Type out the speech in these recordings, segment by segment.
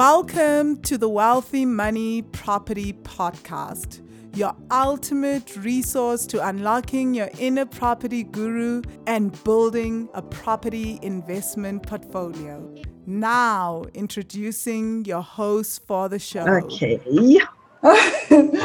Welcome to the Wealthy Money Property Podcast, your ultimate resource to unlocking your inner property guru and building a property investment portfolio. Now, introducing your host for the show. Okay.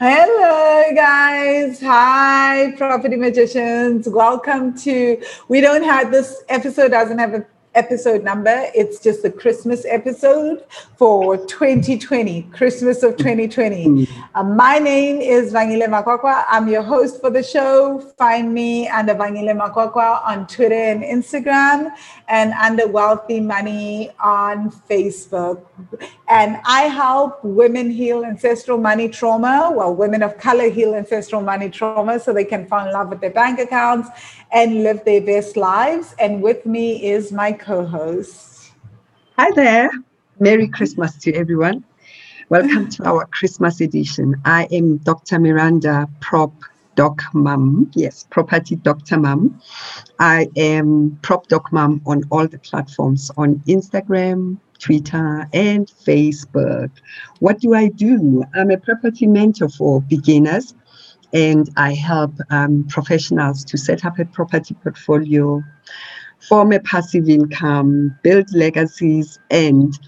Hello, guys. Hi, property magicians. Welcome to. We don't have this episode, doesn't have a episode number. It's just the Christmas episode for 2020, Christmas of 2020. Mm. Uh, my name is Vangile Makwakwa. I'm your host for the show. Find me under Vangile Makwakwa on Twitter and Instagram and under Wealthy Money on Facebook. And I help women heal ancestral money trauma, well, women of color heal ancestral money trauma so they can fall in love with their bank accounts and live their best lives. And with me is my co host. Hi there. Merry Christmas to everyone. Welcome to our Christmas edition. I am Dr. Miranda Prop Doc Mum. Yes, Property Dr. Mum. I am Prop Doc Mum on all the platforms on Instagram, Twitter, and Facebook. What do I do? I'm a property mentor for beginners and I help um, professionals to set up a property portfolio, form a passive income, build legacies, and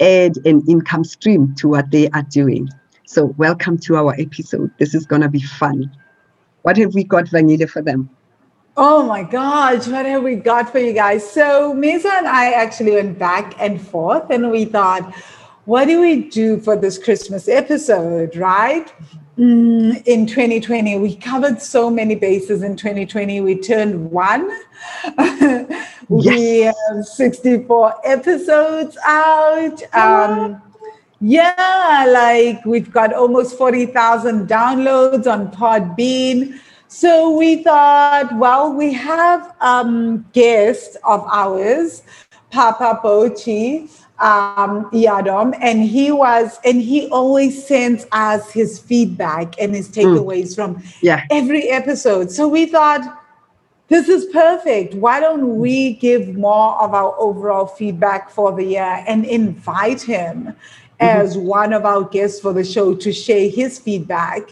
add an income stream to what they are doing. So, welcome to our episode. This is going to be fun. What have we got, Vanita, for them? Oh my gosh, what have we got for you guys? So, Mesa and I actually went back and forth, and we thought, what do we do for this Christmas episode, right? Mm, in 2020, we covered so many bases in 2020. We turned one. we have 64 episodes out. Um, yeah, like we've got almost 40,000 downloads on Podbean. So we thought, well, we have um guest of ours, Papa Bochi um, Yadom, and he was, and he always sends us his feedback and his hmm. takeaways mm. from yeah. every episode. So we thought, this is perfect. Why don't we give more of our overall feedback for the year and invite him mm-hmm. as one of our guests for the show to share his feedback?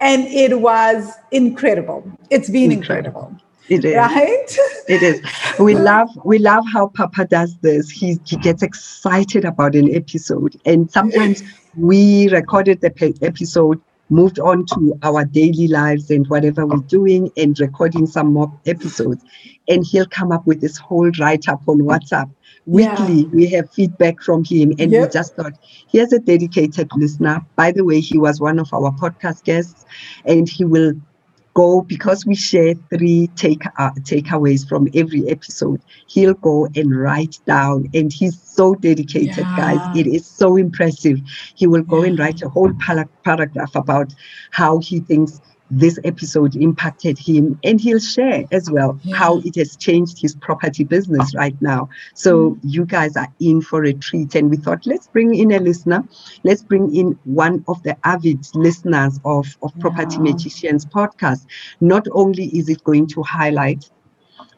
And it was incredible. It's been incredible. incredible. It is. Right? it is. We love we love how Papa does this. He he gets excited about an episode. And sometimes we recorded the episode, moved on to our daily lives and whatever we're doing and recording some more episodes. And he'll come up with this whole write-up on WhatsApp. Weekly, yeah. we have feedback from him. And yep. we just thought, here's a dedicated listener. By the way, he was one of our podcast guests, and he will go because we share three take uh, takeaways from every episode he'll go and write down and he's so dedicated yeah. guys it is so impressive he will go yeah. and write a whole paragraph about how he thinks this episode impacted him and he'll share as well yeah. how it has changed his property business right now so mm. you guys are in for a treat and we thought let's bring in a listener let's bring in one of the avid listeners of, of property magicians podcast not only is it going to highlight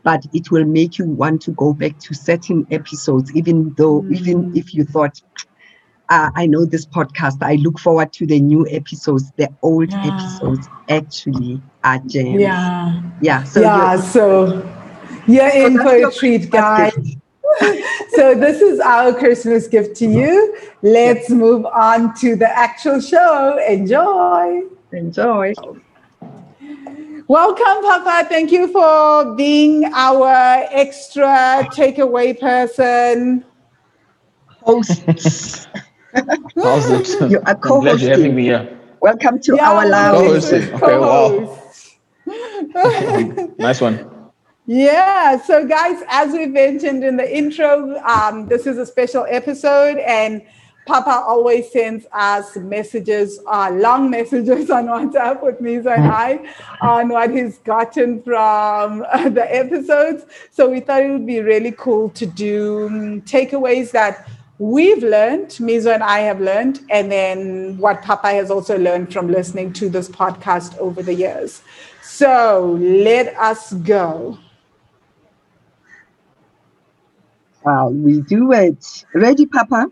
but it will make you want to go back to certain episodes even though mm. even if you thought uh, I know this podcast. I look forward to the new episodes. The old yeah. episodes actually are gems. Yeah. Yeah. So yeah. So you're so in for a treat, guys. so this is our Christmas gift to you. Let's move on to the actual show. Enjoy. Enjoy. Welcome, Papa. Thank you for being our extra takeaway person. Hosts. How's it? You are co Glad you're having me here. Welcome to yeah, our lounge. Okay, wow. nice one. Yeah, so guys, as we mentioned in the intro, um, this is a special episode, and Papa always sends us messages, uh, long messages on WhatsApp with Misa and I on what he's gotten from uh, the episodes. So we thought it would be really cool to do um, takeaways that we've learned, Mizo and I have learned, and then what Papa has also learned from listening to this podcast over the years. So let us go. Wow, we do it. Ready, Papa?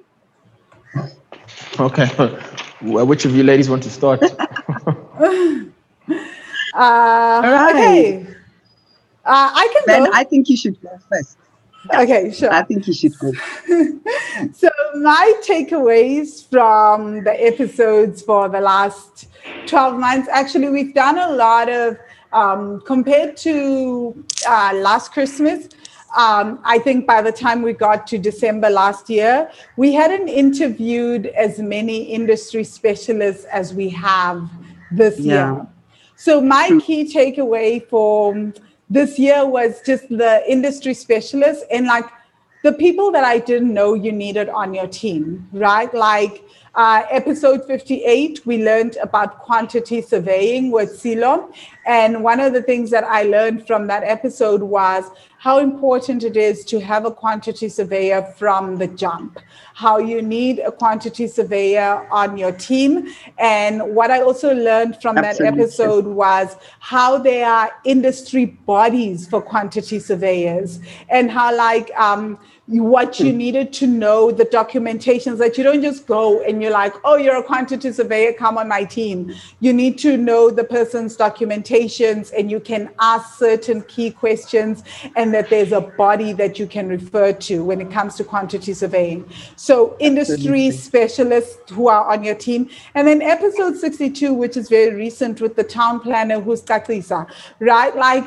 Okay. Well, which of you ladies want to start? Uh, right. Okay. Uh, I can Then go. I think you should go first. Okay, sure. I think you should go. so my takeaways from the episodes for the last 12 months actually we've done a lot of um, compared to uh, last christmas um, i think by the time we got to december last year we hadn't interviewed as many industry specialists as we have this Yeah. year so my key takeaway for this year was just the industry specialists and like the people that I didn't know you needed on your team, right? Like uh, episode 58, we learned about quantity surveying with Silo. And one of the things that I learned from that episode was how important it is to have a quantity surveyor from the jump, how you need a quantity surveyor on your team. And what I also learned from that episode was how there are industry bodies for quantity surveyors and how like um, what you needed to know the documentations that you don't just go and you're like oh you're a quantity surveyor come on my team. You need to know the person's documentations and you can ask certain key questions and that there's a body that you can refer to when it comes to quantity surveying so industry Absolutely. specialists who are on your team. And then episode 62, which is very recent with the town planner who's Katlisa, right? Like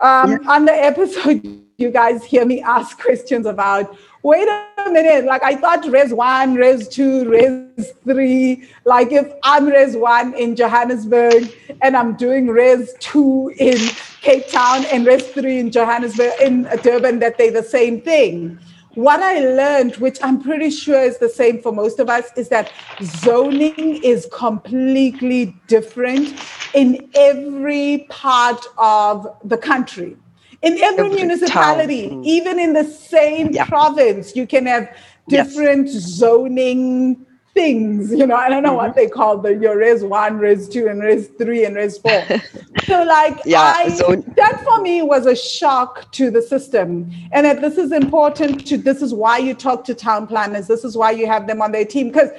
um, on the episode, you guys hear me ask questions about, wait a minute, like I thought res one, res two, res three, like if I'm res one in Johannesburg and I'm doing res two in Cape Town and res three in Johannesburg, in Durban, that they're the same thing what I learned, which I'm pretty sure is the same for most of us, is that zoning is completely different in every part of the country. In every, Every municipality, town. Mm. even in the same Yeah. province, you can have Yes. different zoning things. You know, I don't know Mm-hmm. what they call the your res one, res two, and res three, and res four. so, like, Yeah, I, zone- that for me was a shock to the system and that this is important to this is why you talk to town planners this is why you have them on their team because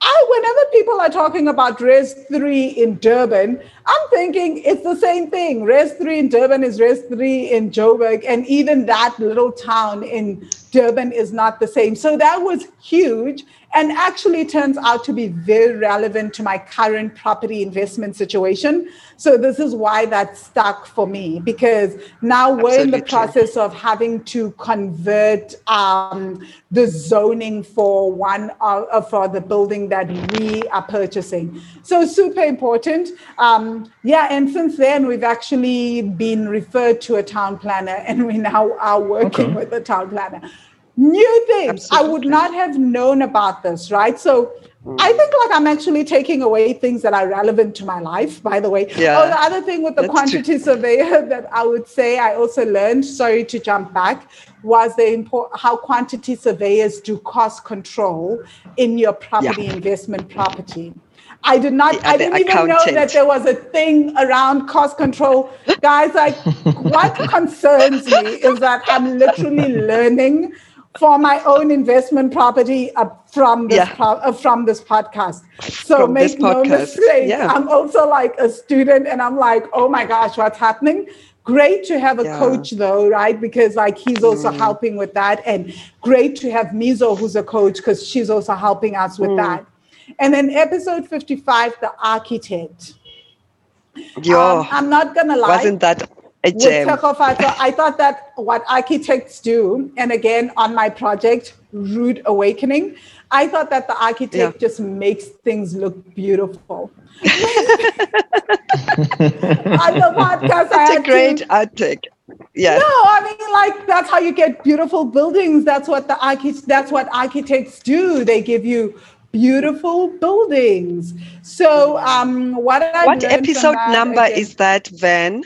I, whenever people are talking about res 3 in durban i'm thinking it's the same thing. Res 3 in durban is res 3 in joburg and even that little town in durban is not the same. So that was huge and actually turns out to be very relevant to my current property investment situation. So this is why that stuck for me because now we're in the Absolutely. process of having to convert um, the zoning for one uh, for the building that we are purchasing. So super important. Um, yeah, and since then we've actually been referred to a town planner, and we now are working Okay. with the town planner new things i would not have known about this right? So i think like i'm actually taking away things that are relevant to my life by the way. Yeah. oh the other thing with the That's true. quantity surveyor that i would say i also learned sorry to jump back was the import how quantity surveyors do cost control in your property investment property. I did not, Yeah, I didn't even know that there was a thing around cost control. Guys, like what concerns me is that I'm literally learning for my own investment property uh, from this Yeah. po- uh, from this podcast. So From make no mistake, yeah. I'm also like a student, and I'm like, oh my gosh, what's happening? Great to have a Yeah. coach though, right? Because like he's also Mm. helping with that, and great to have Mizo who's a coach because she's also helping us Mm. with that. And then episode 55, the architect. Yo, Um, I'm not gonna lie wasn't that a with gem? Tekofatso, I thought that what architects do, and again on my project, Rude Awakening, I thought that the architect Yeah. just makes things look beautiful. on the podcast, I That's a great to, article. Yeah. no, I mean, like that's how you get beautiful buildings. That's what the architects. That's what architects do. They give you beautiful buildings. So, um, what I What episode that number again- is that, Van?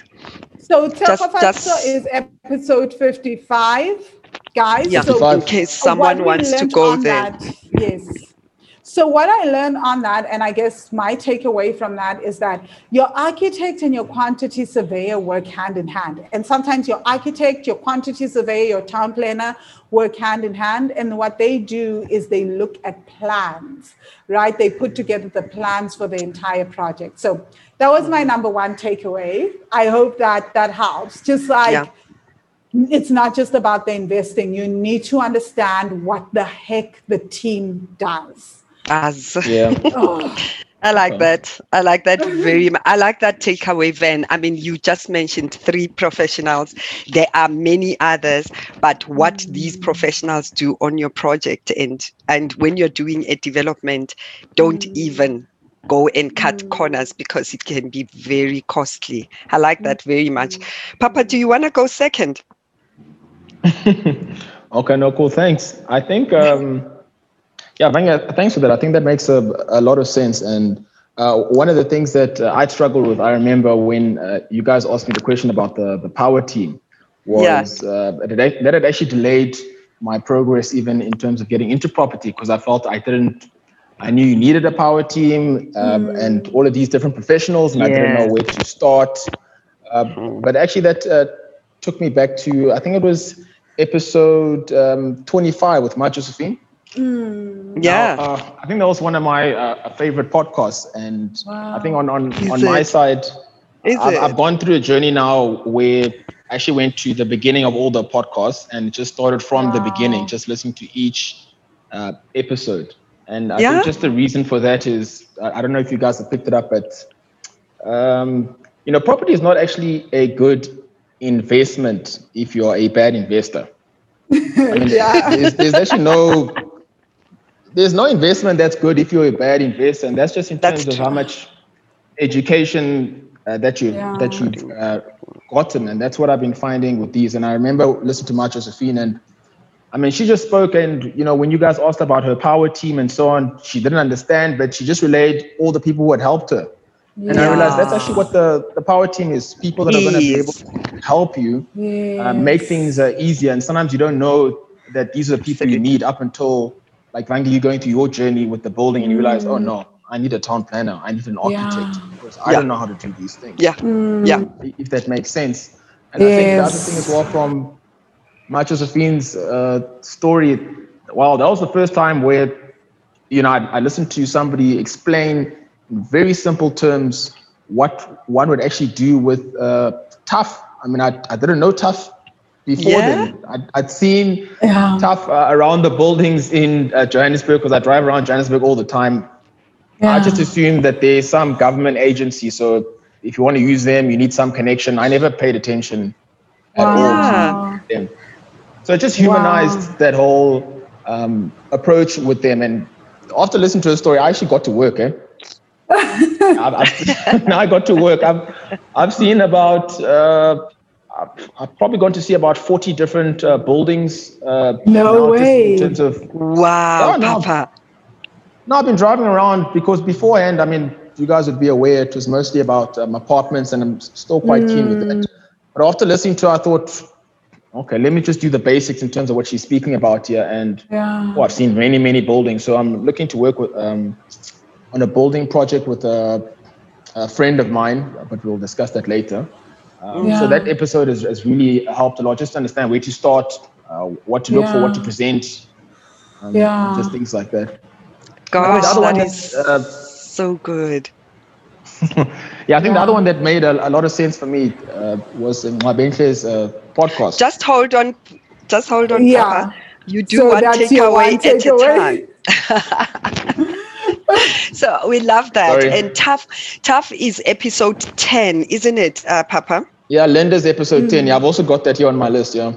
So Just- Tekofatso just- is episode 55, guys. Yeah, so in In case someone wants to go there. that- yes. So what I learned on that, and I guess my takeaway from that is that your architect and your quantity surveyor work hand in hand. And sometimes your architect, your quantity surveyor, your town planner work hand in hand. And what they do is they look at plans, right? They put together the plans for the entire project. So that was my number one takeaway. I hope that that helps. Just like Yeah. it's not just about the investing. You need to understand what the heck the team does. As Yeah. Oh, I like that. I like that very much. I like that takeaway, Van. I mean, you just mentioned three professionals. There are many others, but what these mm. professionals do on your project and and when you're doing a development, don't mm. even go and cut corners because it can be very costly. I like that very much. Papa, do you want to go second? Okay, no, cool. Thanks. I think, um, yeah, Vanya, thanks for that. I think that makes a, a lot of sense. And uh, one of the things that uh, I struggled with, I remember when uh, you guys asked me the question about the, the power team, was uh, that, it- that had actually delayed my progress even in terms of getting into property because I felt I didn't, I knew you needed a power team um, and all of these different professionals, and I didn't know where to start. Uh, but actually, that uh, took me back to I think it was episode um, 25 with my Josephine. Yeah. Now, uh, I think that was one of my uh, favorite podcasts, and I think on on, Is on my side, Is I've, it? I've gone through a journey now where I actually went to the beginning of all the podcasts and just started from the beginning, just listening to each uh, episode. And I Yeah? think just the reason for that is I don't know if you guys have picked it up, but um, you know, property is not actually a good investment if you're a bad investor. I mean, there's, there's actually no there's no investment that's good if you're a bad investor, and that's just in That's terms of true. how much education uh, that you Yeah. that you've uh, gotten, and that's what I've been finding with these. And I remember listening to Mark Josephine, and I mean, she just spoke, and you know, when you guys asked about her power team and so on, she didn't understand, but she just relayed all the people who had helped her. And I realized that's actually what the, the power team is people that are going to be able to help you uh, make things uh, easier. And sometimes you don't know that these are the people you need up until, like, Vangi, you're going through your journey with the building and you realize, oh no, I need a town planner, I need an architect because I Yeah. don't know how to do these things. Yeah. Yeah. If that makes sense. And I think the other thing as well from my Josephine's uh, story, wow, that was the first time where, you know, I, I listened to somebody explain in very simple terms what one would actually do with uh, TUHF. I mean, I, I didn't know TUHF before Yeah. then. I'd, I'd seen Yeah. TUHF uh, around the buildings in uh, Johannesburg because I drive around Johannesburg all the time. I just assumed that there's some government agency. So if you want to use them, you need some connection. I never paid attention at all to them. So it just humanized Wow. that whole um, approach with them. And after listening to her story, I actually got to work. Eh? I've, I've, now I got to work. I've I've seen about uh, I've, I've probably gone to see about forty different uh, buildings. Uh, No way. In terms of Wow, Oh, no. Papa. no, I've been driving around because beforehand, I mean, you guys would be aware it was mostly about um, apartments, and I'm still quite keen with that. But after listening to, her, I thought, okay, let me just do the basics in terms of what she's speaking about here. And Yeah. oh, I've seen many, many buildings, so I'm looking to work with um, on a building project with a, a friend of mine, but we'll discuss that later. Um, Yeah. So that episode has, has really helped a lot, just to understand where to start, uh, what to look for, what to present, um, Yeah. just things like that. Gosh, the other that is is, uh, so good. Yeah, I think the other one that made a, a lot of sense for me uh, was in Mabentle's uh, podcast. Just hold on. Just hold on, Yeah. Papa. You do So one takeaway one at a takeaway. time. so we love that. Sorry. And TUHF, TUHF is episode ten, isn't it, uh, Papa? yeah, Linda's episode 10. Yeah, I've also got that here on my list. Yeah.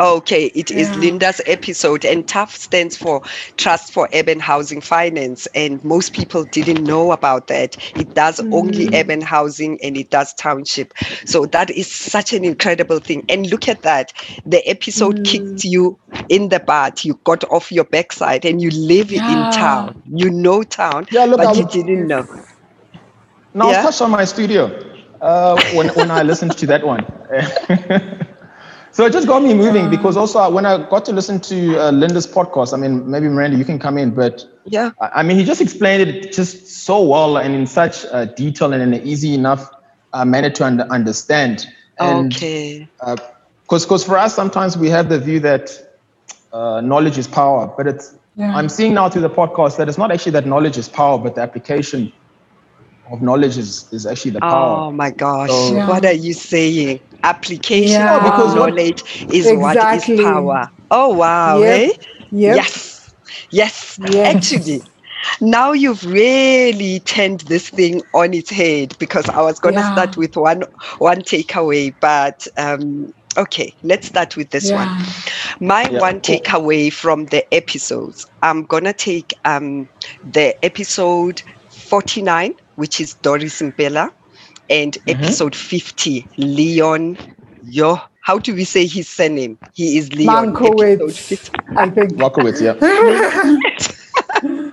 Okay, it is Yeah. Linda's episode, and TUHF stands for Trust for Urban Housing Finance. And most people didn't know about that. It does only urban housing and it does township. So that is such an incredible thing. And look at that. The episode kicked you in the butt. You got off your backside and you live Yeah. in town. You know town, Yeah, look, but I you would- didn't know. Now, Yeah? I'll touch on my studio uh, when, when I listened to that one. so it just got me moving because also when I got to listen to uh, Linda's podcast, I mean, maybe Miranda, you can come in, but Yeah. I I mean, he just explained it just so well and in such uh, detail and in an easy enough uh, manner to under understand. And okay. because because for us sometimes we have the view that uh, knowledge is power, but it's Yeah. I'm seeing now through the podcast that it's not actually that knowledge is power, but the application of knowledge is is actually the power. Oh my gosh. So- Yeah. What are you saying? Application Yeah. of Because knowledge is what Exactly. is power. Oh wow. Yep. eh? Yep. Yes. Yes. Yes. Actually, now you've really turned this thing on its head because I was going to Yeah. start with one one takeaway, but um, okay, let's start with this one. My Yeah. one takeaway from the episodes, I'm gonna take um, the episode 49, which is Doris Mbella, and Mm-hmm. episode 50, Leon. Yo, how do we say his surname? He is Leon. episode Mankowitz, I think. Walkowitz, yeah.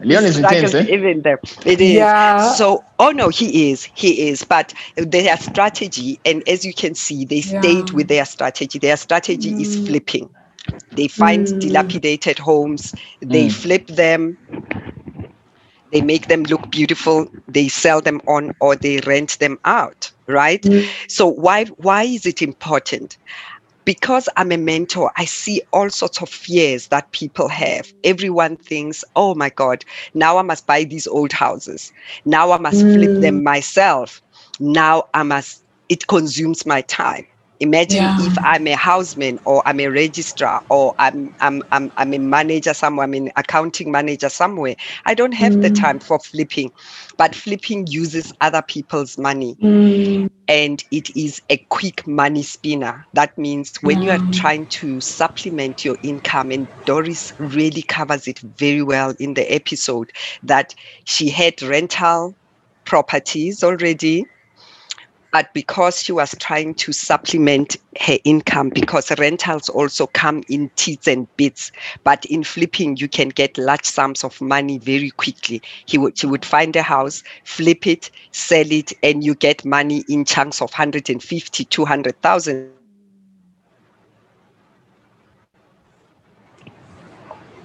Leon is intense, eh? even there. It is. Yeah. So, oh no, he is. He is. But their strategy, and as you can see, they stayed Yeah. Mm. with their strategy. Their strategy is flipping. They find dilapidated homes, they Mm. flip them, they make them look beautiful, they sell them on, or they rent them out. Right. Mm. So why why is it important? because I'm a mentor, I see all sorts of fears that people have. Everyone thinks, oh my God, now I must buy these old houses. Now I must flip them mm. myself. Now I must, it consumes my time. Imagine Yeah. if I'm a houseman or I'm a registrar or I'm, I'm, I'm, I'm a manager somewhere, I'm an accounting manager somewhere. I don't have the time for flipping, but flipping uses other people's money Mm, and it is a quick money spinner. That means when you are trying to supplement your income, and Doris really covers it very well in the episode, that she had rental properties already. But because she was trying to supplement her income, because rentals also come in teats and bits, but in flipping you can get large sums of money very quickly. He would she would find a house, flip it, sell it, and you get money in chunks of 150, 200,000.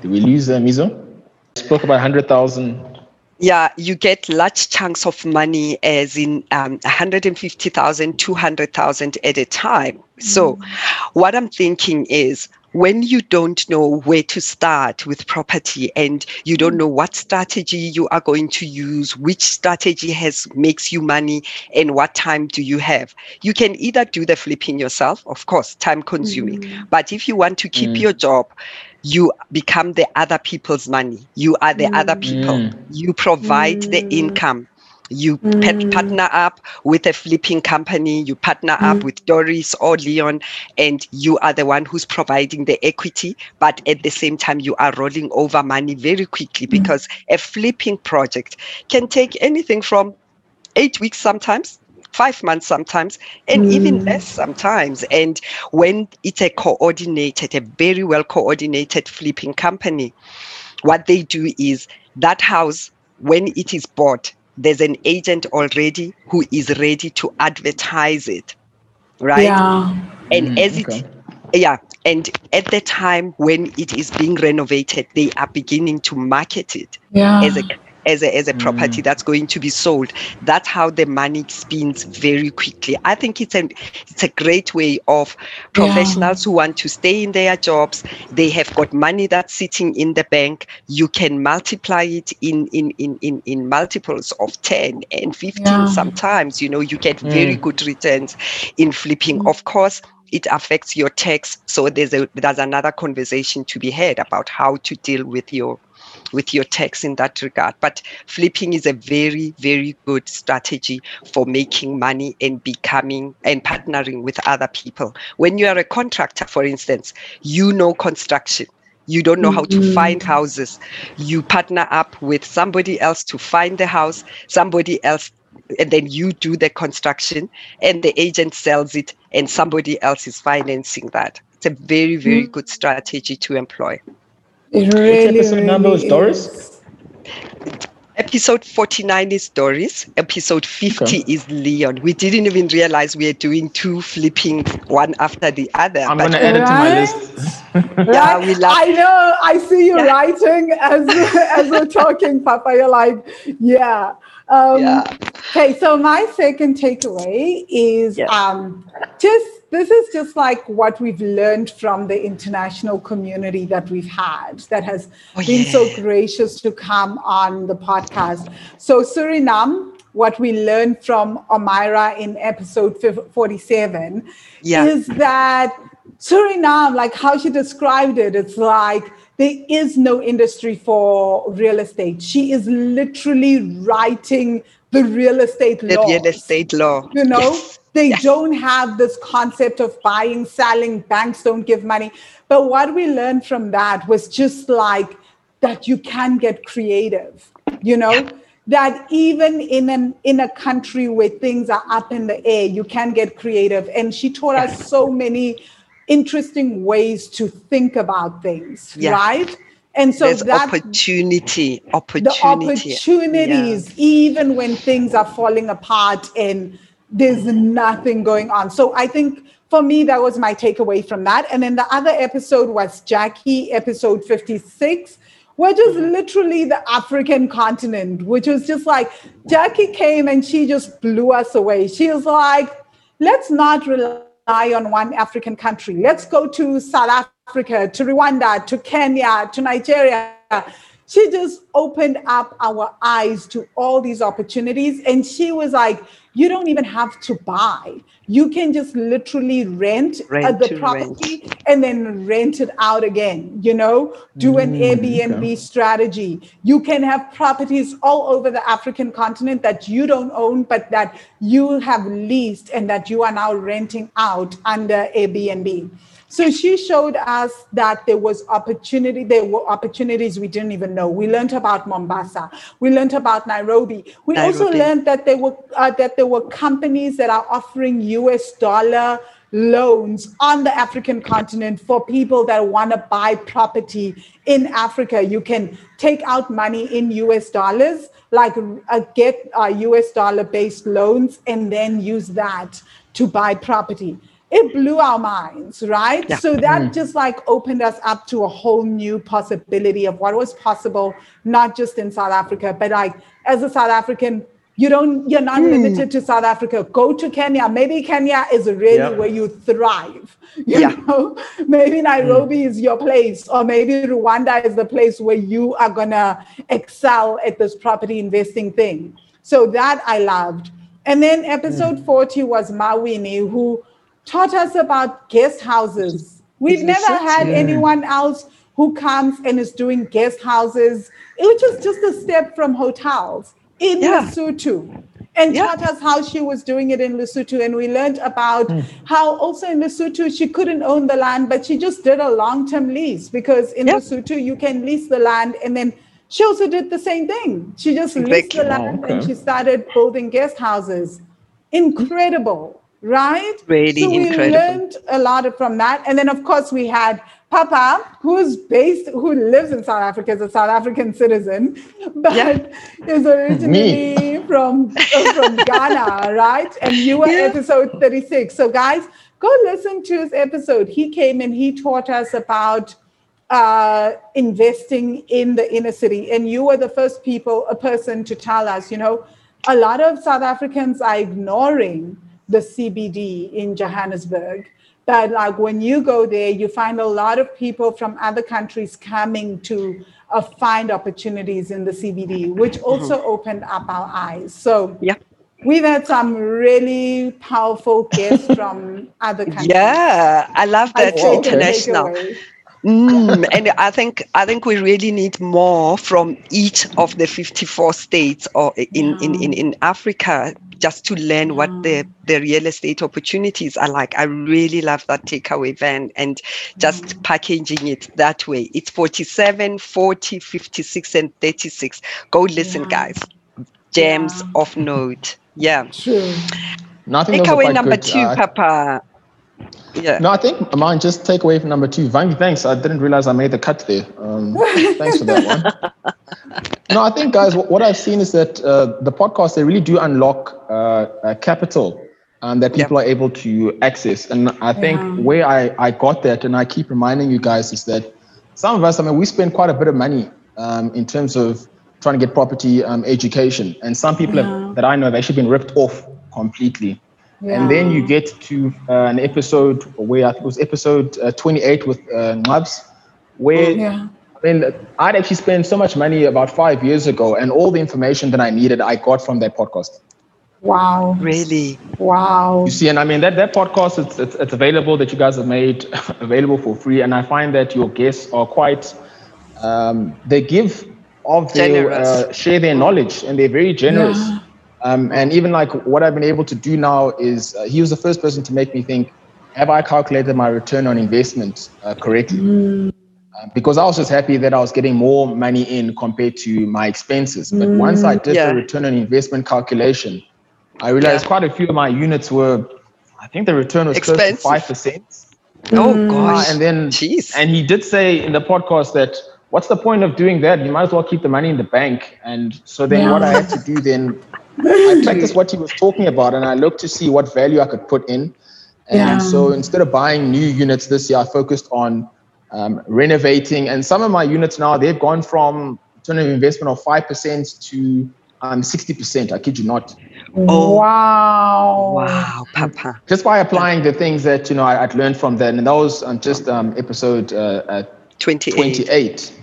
Did we lose uh, Mizo? Spoke about 100,000. Yeah, you get large chunks of money, as in um, 150,000, 200,000 at a time. So, what I'm thinking is when you don't know where to start with property and you don't know what strategy you are going to use, which strategy has makes you money, and what time do you have, you can either do the flipping yourself, of course, time consuming. But if you want to keep Mm. your job, you become the other people's money. You are the other mm. people. Mm. You provide the mm. income. You mm. pat- partner up with a flipping company, you partner up with Doris or Leon, and you are the one who's providing the equity. But at the same time, you are rolling over money very quickly because a flipping project can take anything from eight weeks sometimes five months sometimes and even less sometimes and when it's a coordinated a very well coordinated flipping company what they do is that house when it is bought there's an agent already who is ready to advertise it right Yeah. and Mm, as okay. it yeah and at the time when it is being renovated they are beginning to market it Yeah. as a as a, as a property that's going to be sold. That's how the money spins very quickly. I think it's a it's a great way of professionals who want to stay in their jobs. They have got money that's sitting in the bank. You can multiply it in in in in, in multiples of 10 and 15 Yeah. sometimes. You know you get very Mm. good returns in flipping. Of course it affects your tax. So there's a there's another conversation to be had about how to deal with your with your tax in that regard. But flipping is a very, very good strategy for making money and becoming and partnering with other people. When you are a contractor, for instance, you know construction. You don't know how to mm-hmm. find houses. You partner up with somebody else to find the house, somebody else, and then you do the construction, and the agent sells it, and somebody else is financing that. It's a very, very mm. good strategy to employ. It really, episode number really was Doris? is. Episode 49 is Doris. Episode 50 Okay. is Leon. We didn't even realize we are doing two flipping one after the other. I'm going to add it to my list. Yeah, Right? we love- I know. I see you Yeah. writing as as we're talking, Papa. You're like, yeah. Um, Yeah. Okay, so my second takeaway is Yes. um, just this is just like what we've learned from the international community that we've had that has Oh, been so gracious to come on the podcast. So Suriname, what we learned from Omira in episode 47 Yeah. is that Suriname, like how she described it, it's like there is no industry for real estate. She is literally writing the real estate law. the law. real estate law. You know, Yes. They Yes. don't have this concept of buying, selling, banks don't give money. But what we learned from that was just like that you can get creative, you know? That even in an in a country where things are up in the air, you can get creative. And she taught us so many interesting ways to think about things, Yeah. right? And so There's that opportunity, the opportunity. opportunities, even when things are falling apart and there's nothing going on. So I think for me, that was my takeaway from that. And then the other episode was Jackie, episode 56, which is literally the African continent, which was just like Jackie came and she just blew us away. She was like, let's not rely on one African country. Let's go to South Africa, to Rwanda, to Kenya, to Nigeria. She just opened up our eyes to all these opportunities. And she was like, you don't even have to buy. You can just literally rent, Rent the property and then rent it out again, you know, do an mm, Airbnb okay. strategy. You can have properties all over the African continent that you don't own, but that you have leased and that you are now renting out under Airbnb. So she showed us that there was opportunity, there were opportunities we didn't even know. We learned about Mombasa. We learned about Nairobi. We also learned that there were uh, that there were companies that are offering US dollar loans on the African continent for people that want to buy property in Africa. You can take out money in US dollars, like uh, get uh, US dollar based loans, and then use that to buy property. It blew our minds, right? Yeah. So that mm-hmm. just like opened us up to a whole new possibility of what was possible, not just in South Africa, but like as a South African, you don't, you're not hmm. limited to South Africa. Go to Kenya. Maybe Kenya is really Yeah. where you thrive. You Yeah. know, maybe hmm. Nairobi is your place, or maybe Rwanda is the place where you are gonna excel at this property investing thing. So that I loved. And then episode hmm. 40 was Mawini, who taught us about guest houses. We've Is never it? had Yeah. anyone else who comes and is doing guest houses, which is just a step from hotels in Yeah. Lesotho. And Yeah. taught us how she was doing it in Lesotho. And we learned about how also in Lesotho she couldn't own the land, but she just did a long-term lease because in Yeah. Lesotho you can lease the land and then she also did the same thing. She just leased the land and okay. she started building guest houses. Incredible, right? Really so we incredible. learned a lot from that. And then of course we had Papa, who's based, who lives in South Africa, is a South African citizen, but Yeah. is originally from uh, from Ghana, right? And you were Yeah. episode 36. So guys, go listen to his episode. He came and he taught us about uh, investing in the inner city. And you were the first people, a person to tell us, you know, a lot of South Africans are ignoring the CBD in Johannesburg. But like when you go there, you find a lot of people from other countries coming to uh, find opportunities in the CBD, which also opened up our eyes. So Yeah. we've had some really powerful guests from other countries. Yeah, I love that international. Mm, and I think I think we really need more from each of the 54 states or in, in, in, in Africa just to learn what the, the real estate opportunities are like. I really love that takeaway van and just packaging it that way. It's 47, 40, 56, and 36. Go listen, Yeah. guys. Gems Yeah. of note. Yeah. True. No, I think those are Takeaway number good. two, Uh, Papa. Yeah. No, I think mine just take away from number two. Vangi, thanks. I didn't realize I made the cut there. Um, thanks for that one. No, I think, guys, what, what I've seen is that uh, the podcast, they really do unlock uh, uh, capital um, that people are able to access. And I think Yeah. where I, I got that, and I keep reminding you guys, is that some of us, I mean, we spend quite a bit of money um, in terms of trying to get property um, education. And some people Yeah. have, that I know have actually been ripped off completely. And then you get to uh, an episode where I think it was episode uh, 28 with uh, Nabs, where Yeah. I mean, I'd actually spent so much money about five years ago, and all the information that I needed, I got from that podcast. Wow. Really? Wow. You see, and I mean that that podcast, it's it's, it's available that you guys have made available for free, and I find that your guests are quite, um, they give of their uh, share their knowledge, and they're very generous. Yeah. Um, and even like what I've been able to do now is, uh, he was the first person to make me think, have I calculated my return on investment uh, correctly? Mm. Uh, because I was just happy that I was getting more money in compared to my expenses. But once I did Yeah. the return on investment calculation, I realized Yeah. quite a few of my units were, I think the return was close to five percent. Oh gosh. And then, Jeez. and he did say in the podcast that what's the point of doing that? You might as well keep the money in the bank. And so then what I had to do then, I practiced what he was talking about, and I looked to see what value I could put in. And Yeah. so instead of buying new units this year, I focused on um, renovating. And some of my units now, they've gone from return of investment of 5% to um, 60%. I kid you not. Oh. Wow. Wow, Papa. Just by applying the things that, you know, I, I'd learned from that. And that was um, just um, episode uh, uh, 28. 28.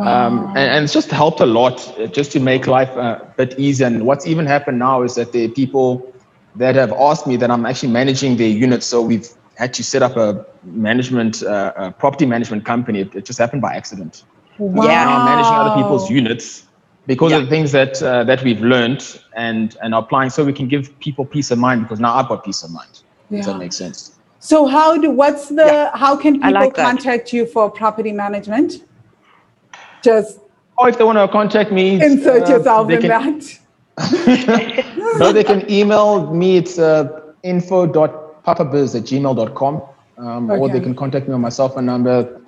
Um, and, and it's just helped a lot uh, just to make life uh, a bit easier. And what's even happened now is that there are people that have asked me that I'm actually managing their units. So we've had to set up a management, uh, a property management company. It, it just happened by accident. Wow. Yeah. Now I'm managing other people's units because Yeah. of the things that uh, that we've learned and and applying, so we can give people peace of mind. Because now I've got peace of mind. Does Yeah. that make sense? So how do what's the how can people like that. contact you for property management? Just Or if they want to contact me, insert uh, yourself they in can- that. no, they can email me. It's uh, info.papabiz at gmail.com. Um, Or they can contact me on my cell phone number,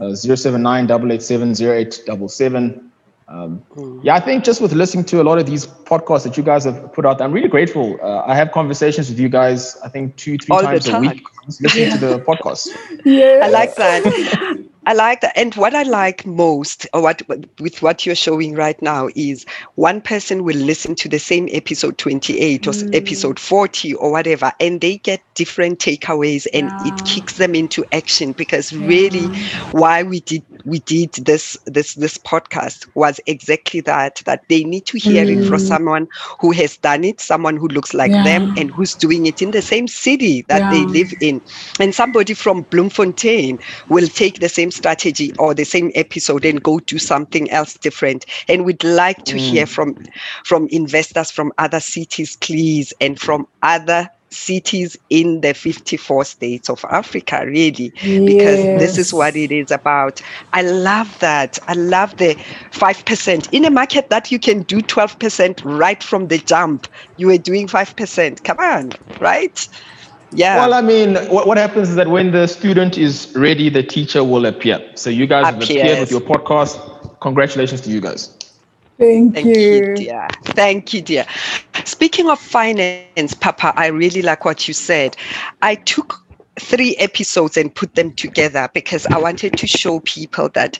uh, 079 887 um, yeah, I think just with listening to a lot of these podcasts that you guys have put out, I'm really grateful. Uh, I have conversations with you guys, I think two, three All the times a week, just listening to the podcast. yes. I like that. I like that. And what I like most, or what with what you're showing right now, is one person will listen to the same episode 28 or s- mm. episode 40 or whatever, and they get different takeaways, and Yeah. it kicks them into action. Because really, why we did we did this this this podcast was exactly that. That they need to hear it from mm. someone who has done it, someone who looks like them, and who's doing it in the same city that they live in. And somebody from Bloemfontein will take the same strategy or the same episode and go do something else different. And we'd like to mm. hear from from investors from other cities, please, and from other cities in the 54 states of Africa, really, because this is what it is about. I love that. I love the 5%. In a market that you can do 12% right from the jump, you are doing 5%. Come on, right? Yeah. Well, I mean, what, what happens is that when the student is ready, the teacher will appear. So you guys have appeared with your podcast. Congratulations to you guys. Thank, Thank you, dear. Thank you, dear. Speaking of finance, Papa, I really like what you said. I took three episodes and put them together because I wanted to show people that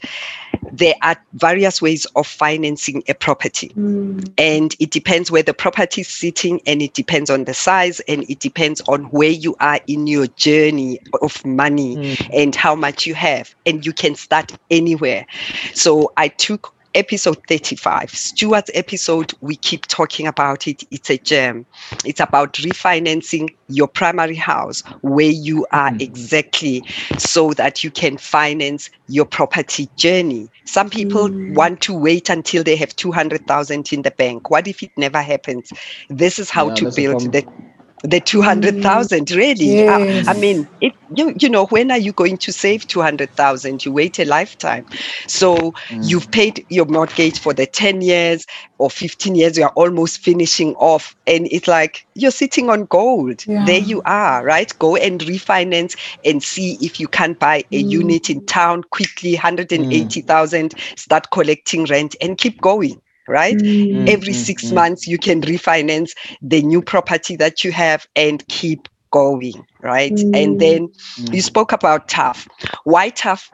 there are various ways of financing a property. Hmm. And it depends where the property is sitting, and it depends on the size, and it depends on where you are in your journey of money hmm. and how much you have. And you can start anywhere. So I took episode 35 stuart's episode we keep talking about it. It's a gem. It's about refinancing your primary house where you are exactly so that you can finance your property journey. Some people want to wait until they have 200000 in the bank. What if it never happens? This is how Yeah, to build the the mm. 200,000 really. Yes. I, I mean it you, you know when are you going to save 200,000 you wait a lifetime. So mm. you've paid your mortgage for the 10 years or 15 years. You are almost finishing off. And it's like you're sitting on gold. Yeah. there you are right? Go and refinance and see if you can buy a mm. unit in town quickly 180,000 start collecting rent and keep going right? Mm. every mm-hmm. six mm-hmm. months you can refinance the new property that you have and keep going right? And then you spoke about TUHF why TUHF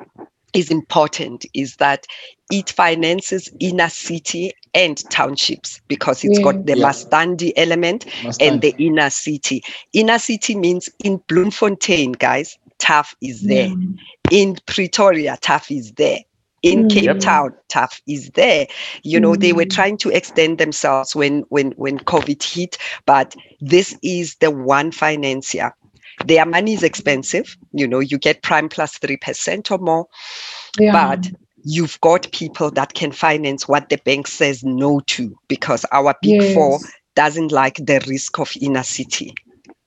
is important is that it finances inner city and townships because it's got the Yeah. mastandi element Must and the inner city. Inner city means in bloemfontein guys TUHF is there. In Pretoria, TUHF is there. In mm. Cape Yep. Town, TUHF is there. You know, they were mm. trying to extend themselves when when when COVID hit, but this is the one financier. Their money is expensive. You know, you get prime plus three percent or more, Yeah. but you've got people that can finance what the bank says no to because our big four doesn't like the risk of inner city.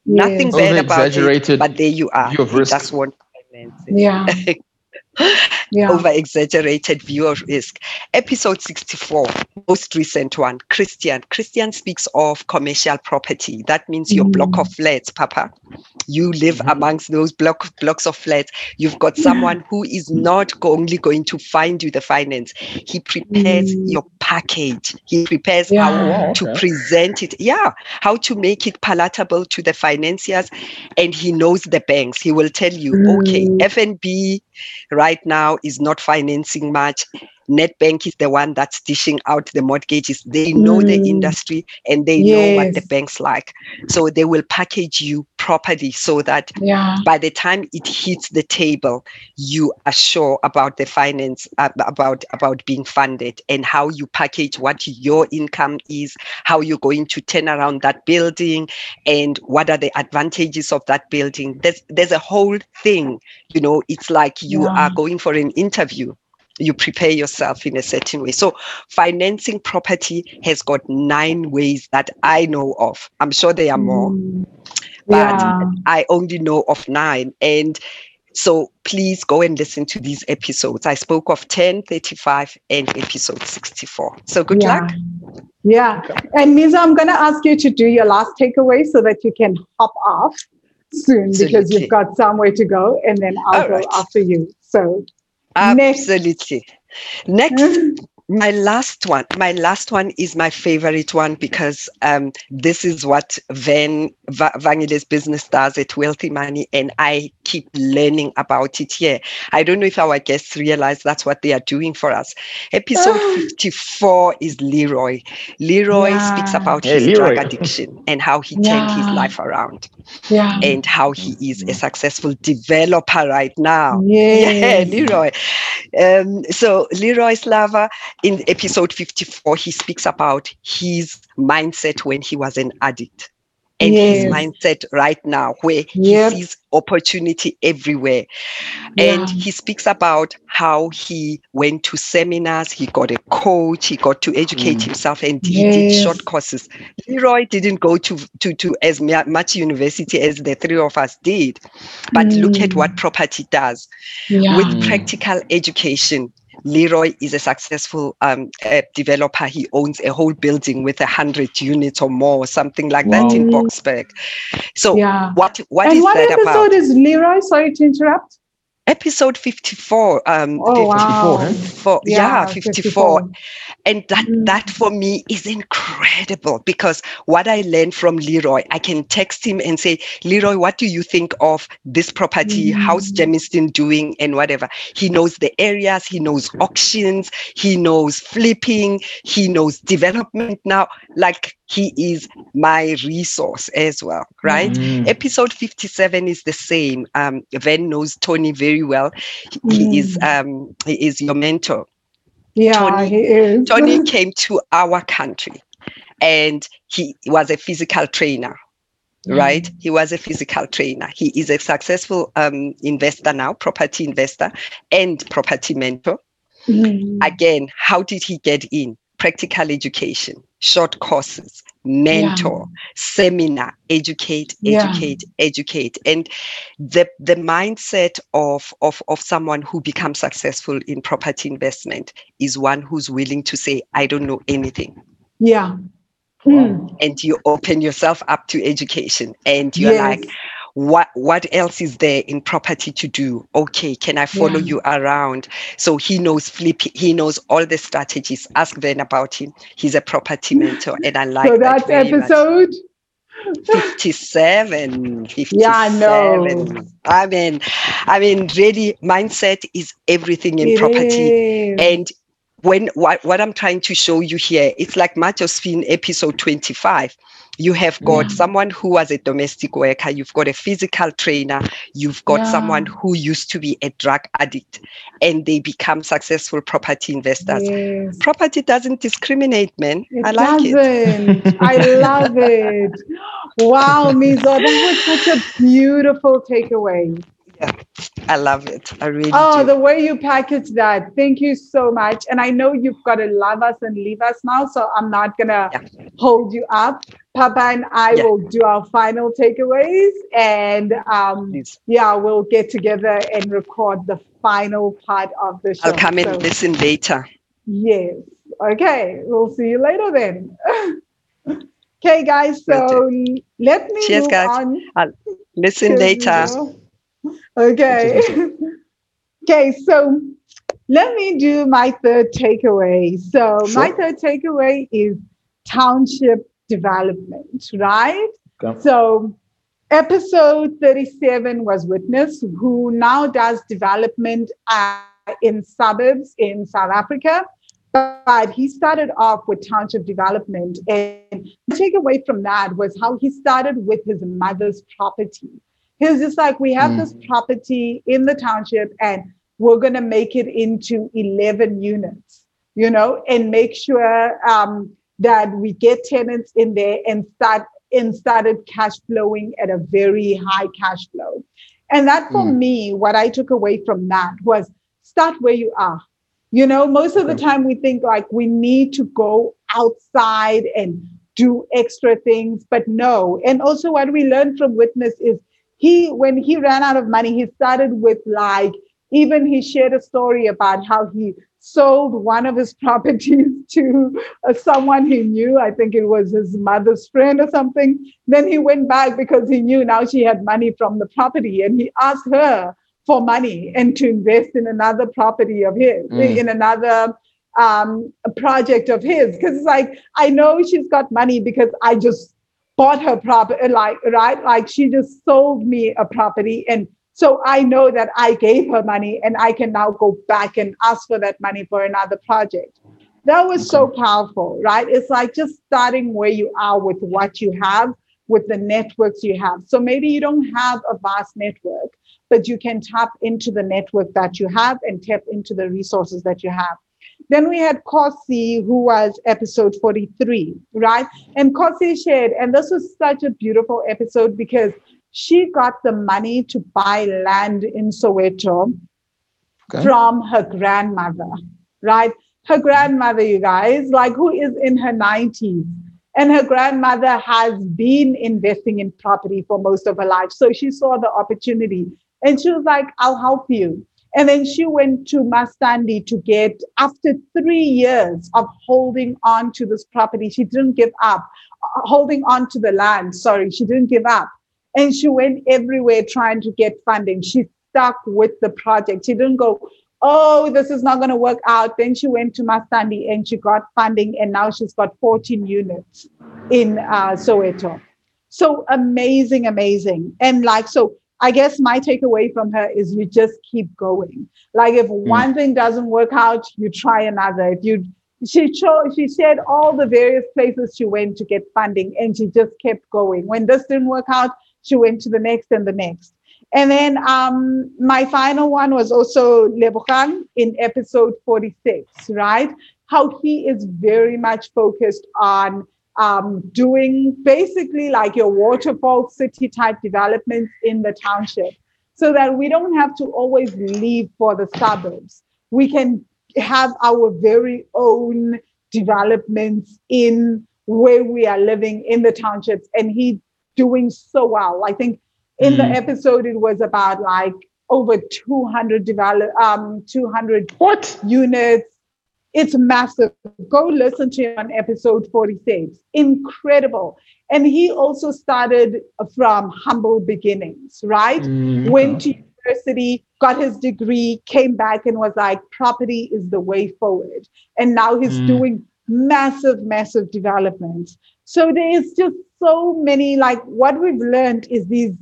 Nothing bad about it, but there you are. view of It risk. does want finance Yeah. Yeah. over exaggerated view of risk. Episode 64, most recent one, Christian. Christian speaks of commercial property. That means your block of flats, Papa. You live amongst those block blocks of flats. You've got someone who is not only going to find you the finance. He prepares Mm. your package. He prepares Yeah. how Wow, to okay. present it. Yeah, how to make it palatable to the financiers. And he knows the banks. He will tell you, okay, Mm. FNB right now is not financing much. Nedbank is the one that's dishing out the mortgages. They know the Mm. industry and they know what the banks like. So they will package you properly so that Yeah. by the time it hits the table, you are sure about the finance, about about being funded, and how you package what your income is, how you're going to turn around that building, and what are the advantages of that building. There's there's a whole thing. You know, it's like you Yeah. are going for an interview. You prepare yourself in a certain way. So, financing property has got nine ways that I know of. I'm sure there are more Mm. but Yeah. I only know of nine. And so please go and listen to these episodes. I spoke of 10, 35, and episode 64. So good yeah. luck. Yeah. And Misa, I'm going to ask you to do your last takeaway so that you can hop off soon because Absolutely. you've got somewhere to go and then I'll All go right. after you. So. Absolutely. Next, my last one my last one is my favorite one because um, this is what van Va- vangelis business does at wealthy money and i keep learning about it here i don't know if our guests realize that's what they are doing for us episode 54 is leroy leroy speaks about Hey, his Leroy. drug addiction and how he turned his life around yeah. and how he is a successful developer right now Yes. yeah, Leroy. Um, so Leroy Slava in episode 54, he speaks about his mindset when he was an addict. And his mindset right now, where Yep. he sees opportunity everywhere. And he speaks about how he went to seminars, he got a coach, he got to educate Mm. himself, and he did short courses. Leroy didn't go to, to, to as much university as the three of us did. But look at Mm. what property does yeah. with Mm. practical education. Leroy is a successful um, developer. He owns a whole building with a hundred units or more, something like that in Wow. Boksburg. So, Yeah. what what and is what that episode about? is Leroy? Sorry to interrupt. Episode fifty-four. Um, Oh, 54, wow. for- yeah, 54 and that Mm. that for me is incredible because what i learned from leroy i can text him and say leroy what do you think of this property how's Mm. doing and whatever he knows the areas he knows auctions he knows flipping he knows development now like he is my resource as well right Mm. episode 57 is the same um van knows tony very well he, he is um he is your mentor Yeah, Tony- he is. Tony came to our country and he was a physical trainer, right? He was a physical trainer. He is a successful um, investor now, property investor and property mentor. Mm. Again, how did he get in? Practical education, short courses, mentor, yeah. seminar, educate, educate, yeah. educate. And the the mindset of, of of someone who becomes successful in property investment is one who's willing to say, I don't know anything. Yeah. Hmm. And you open yourself up to education and you're yes. like, what what else is there in property to do okay can i follow yeah. you around so he knows flip he knows all the strategies ask ben about him he's a property mentor and i like so that's that episode much. 57 57 yeah I know. i mean i mean really mindset is everything in it property is. and when what, what i'm trying to show you here it's like Josephine episode 25 you have got yeah. someone who was a domestic worker you've got a physical trainer you've got yeah. someone who used to be a drug addict and they become successful property investors yes. property doesn't discriminate man it i like doesn't. it i love it wow mizo that was such a beautiful takeaway I love it. I really Oh, do. the way you package that. Thank you so much. And I know you've got to love us and leave us now, so I'm not gonna yeah. hold you up. Papa and I yeah. will do our final takeaways, and um, yeah, we'll get together and record the final part of the show. I'll come so, and listen later. Yes. Okay. We'll see you later then. okay, guys. So let me Cheers, move guys. on. I'll listen later. Okay. okay, so let me do my third takeaway. So, sure. my third takeaway is township development, right? Okay. So, episode 37 was Witness, who now does development in suburbs in South Africa. But he started off with township development. And the takeaway from that was how he started with his mother's property. He was just like, we have mm. this property in the township and we're going to make it into 11 units, you know, and make sure um, that we get tenants in there and start and started cash flowing at a very high cash flow. And that for mm. me, what I took away from that was start where you are. You know, most of the time we think like we need to go outside and do extra things, but no. And also, what we learned from Witness is he when he ran out of money he started with like even he shared a story about how he sold one of his properties to uh, someone he knew. I think it was his mother's friend or something. Then he went back because he knew now she had money from the property and he asked her for money and to invest in another property of his mm. in another um, project of his. Because it's like i know she's got money because i just bought her property, uh, like, right? Like she just sold me a property. And so I know that I gave her money and I can now go back and ask for that money for another project. That was so powerful, right? It's like just starting where you are with what you have, with the networks you have. So maybe you don't have a vast network, but you can tap into the network that you have and tap into the resources that you have. Then we had Kosi, who was episode 43, right? And Kosi shared, and this was such a beautiful episode because she got the money to buy land in Soweto okay. from her grandmother, right? Her grandmother, you guys, like who is in her 90s. And her grandmother has been investing in property for most of her life. So she saw the opportunity and she was like, I'll help you. And then she went to Mastandi to get, after three years of holding on to this property, she didn't give up, uh, holding on to the land. Sorry, she didn't give up. And she went everywhere trying to get funding. She stuck with the project. She didn't go, oh, this is not going to work out. Then she went to Mastandi and she got funding, and now she's got 14 units in uh, Soweto. So amazing, amazing. And like, so I guess my takeaway from her is you just keep going. Like if mm. one thing doesn't work out, you try another. If you she showed she shared all the various places she went to get funding and she just kept going. When this didn't work out, she went to the next and the next. And then um, my final one was also Lebogang in episode 46, right? How he is very much focused on um, doing basically like your waterfall city type developments in the township so that we don't have to always leave for the suburbs. We can have our very own developments in where we are living in the townships and he's doing so well. I think in the Mm. episode it was about like over 200 develop um 200 What? units. It's massive. Go listen to him on episode 46. Incredible. And he also started from humble beginnings, right? Mm, Went to university, got his degree, came back and was like, property is the way forward. And now he's Mm. doing massive, massive developments. So there's just so many, like what we've learned is these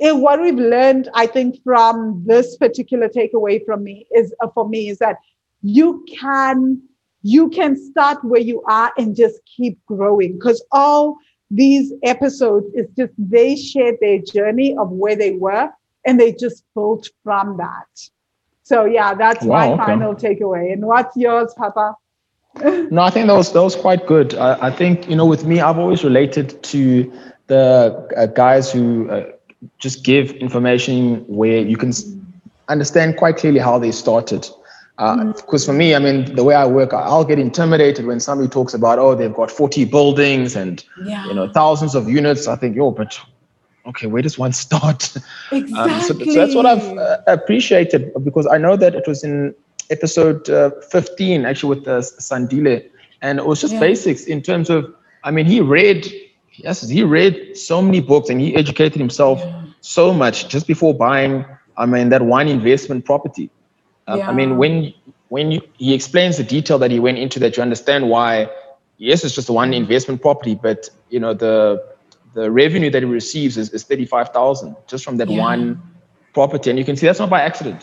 eh, what we've learned, I think, from this particular takeaway from me is uh, for me is that you can you can start where you are and just keep growing because all these episodes is just they shared their journey of where they were and they just built from that. So yeah, that's Wow, my okay. final takeaway. And what's yours, Papa? No, I think that was that was quite good. I, I think you know, with me, I've always related to the uh, guys who uh, just give information where you can understand quite clearly how they started. Because for me, I mean, the way I work, I'll get intimidated when somebody talks about, oh, they've got 40 buildings and Yeah. you know thousands of units. I think, yo, but okay, where does one start? Exactly. Um, so, so that's what I've uh, appreciated because I know that it was in episode uh, 15, actually, with uh, Sandile, and it was just Yeah. basics in terms of, I mean, he read, yes, he read so many books and he educated himself so much just before buying, I mean, that one investment property. Um, I mean, when when you, he explains the detail that he went into, that you understand why. Yes, it's just one investment property, but you know the the revenue that he receives is, is thirty five thousand just from that Yeah. one property, and you can see that's not by accident.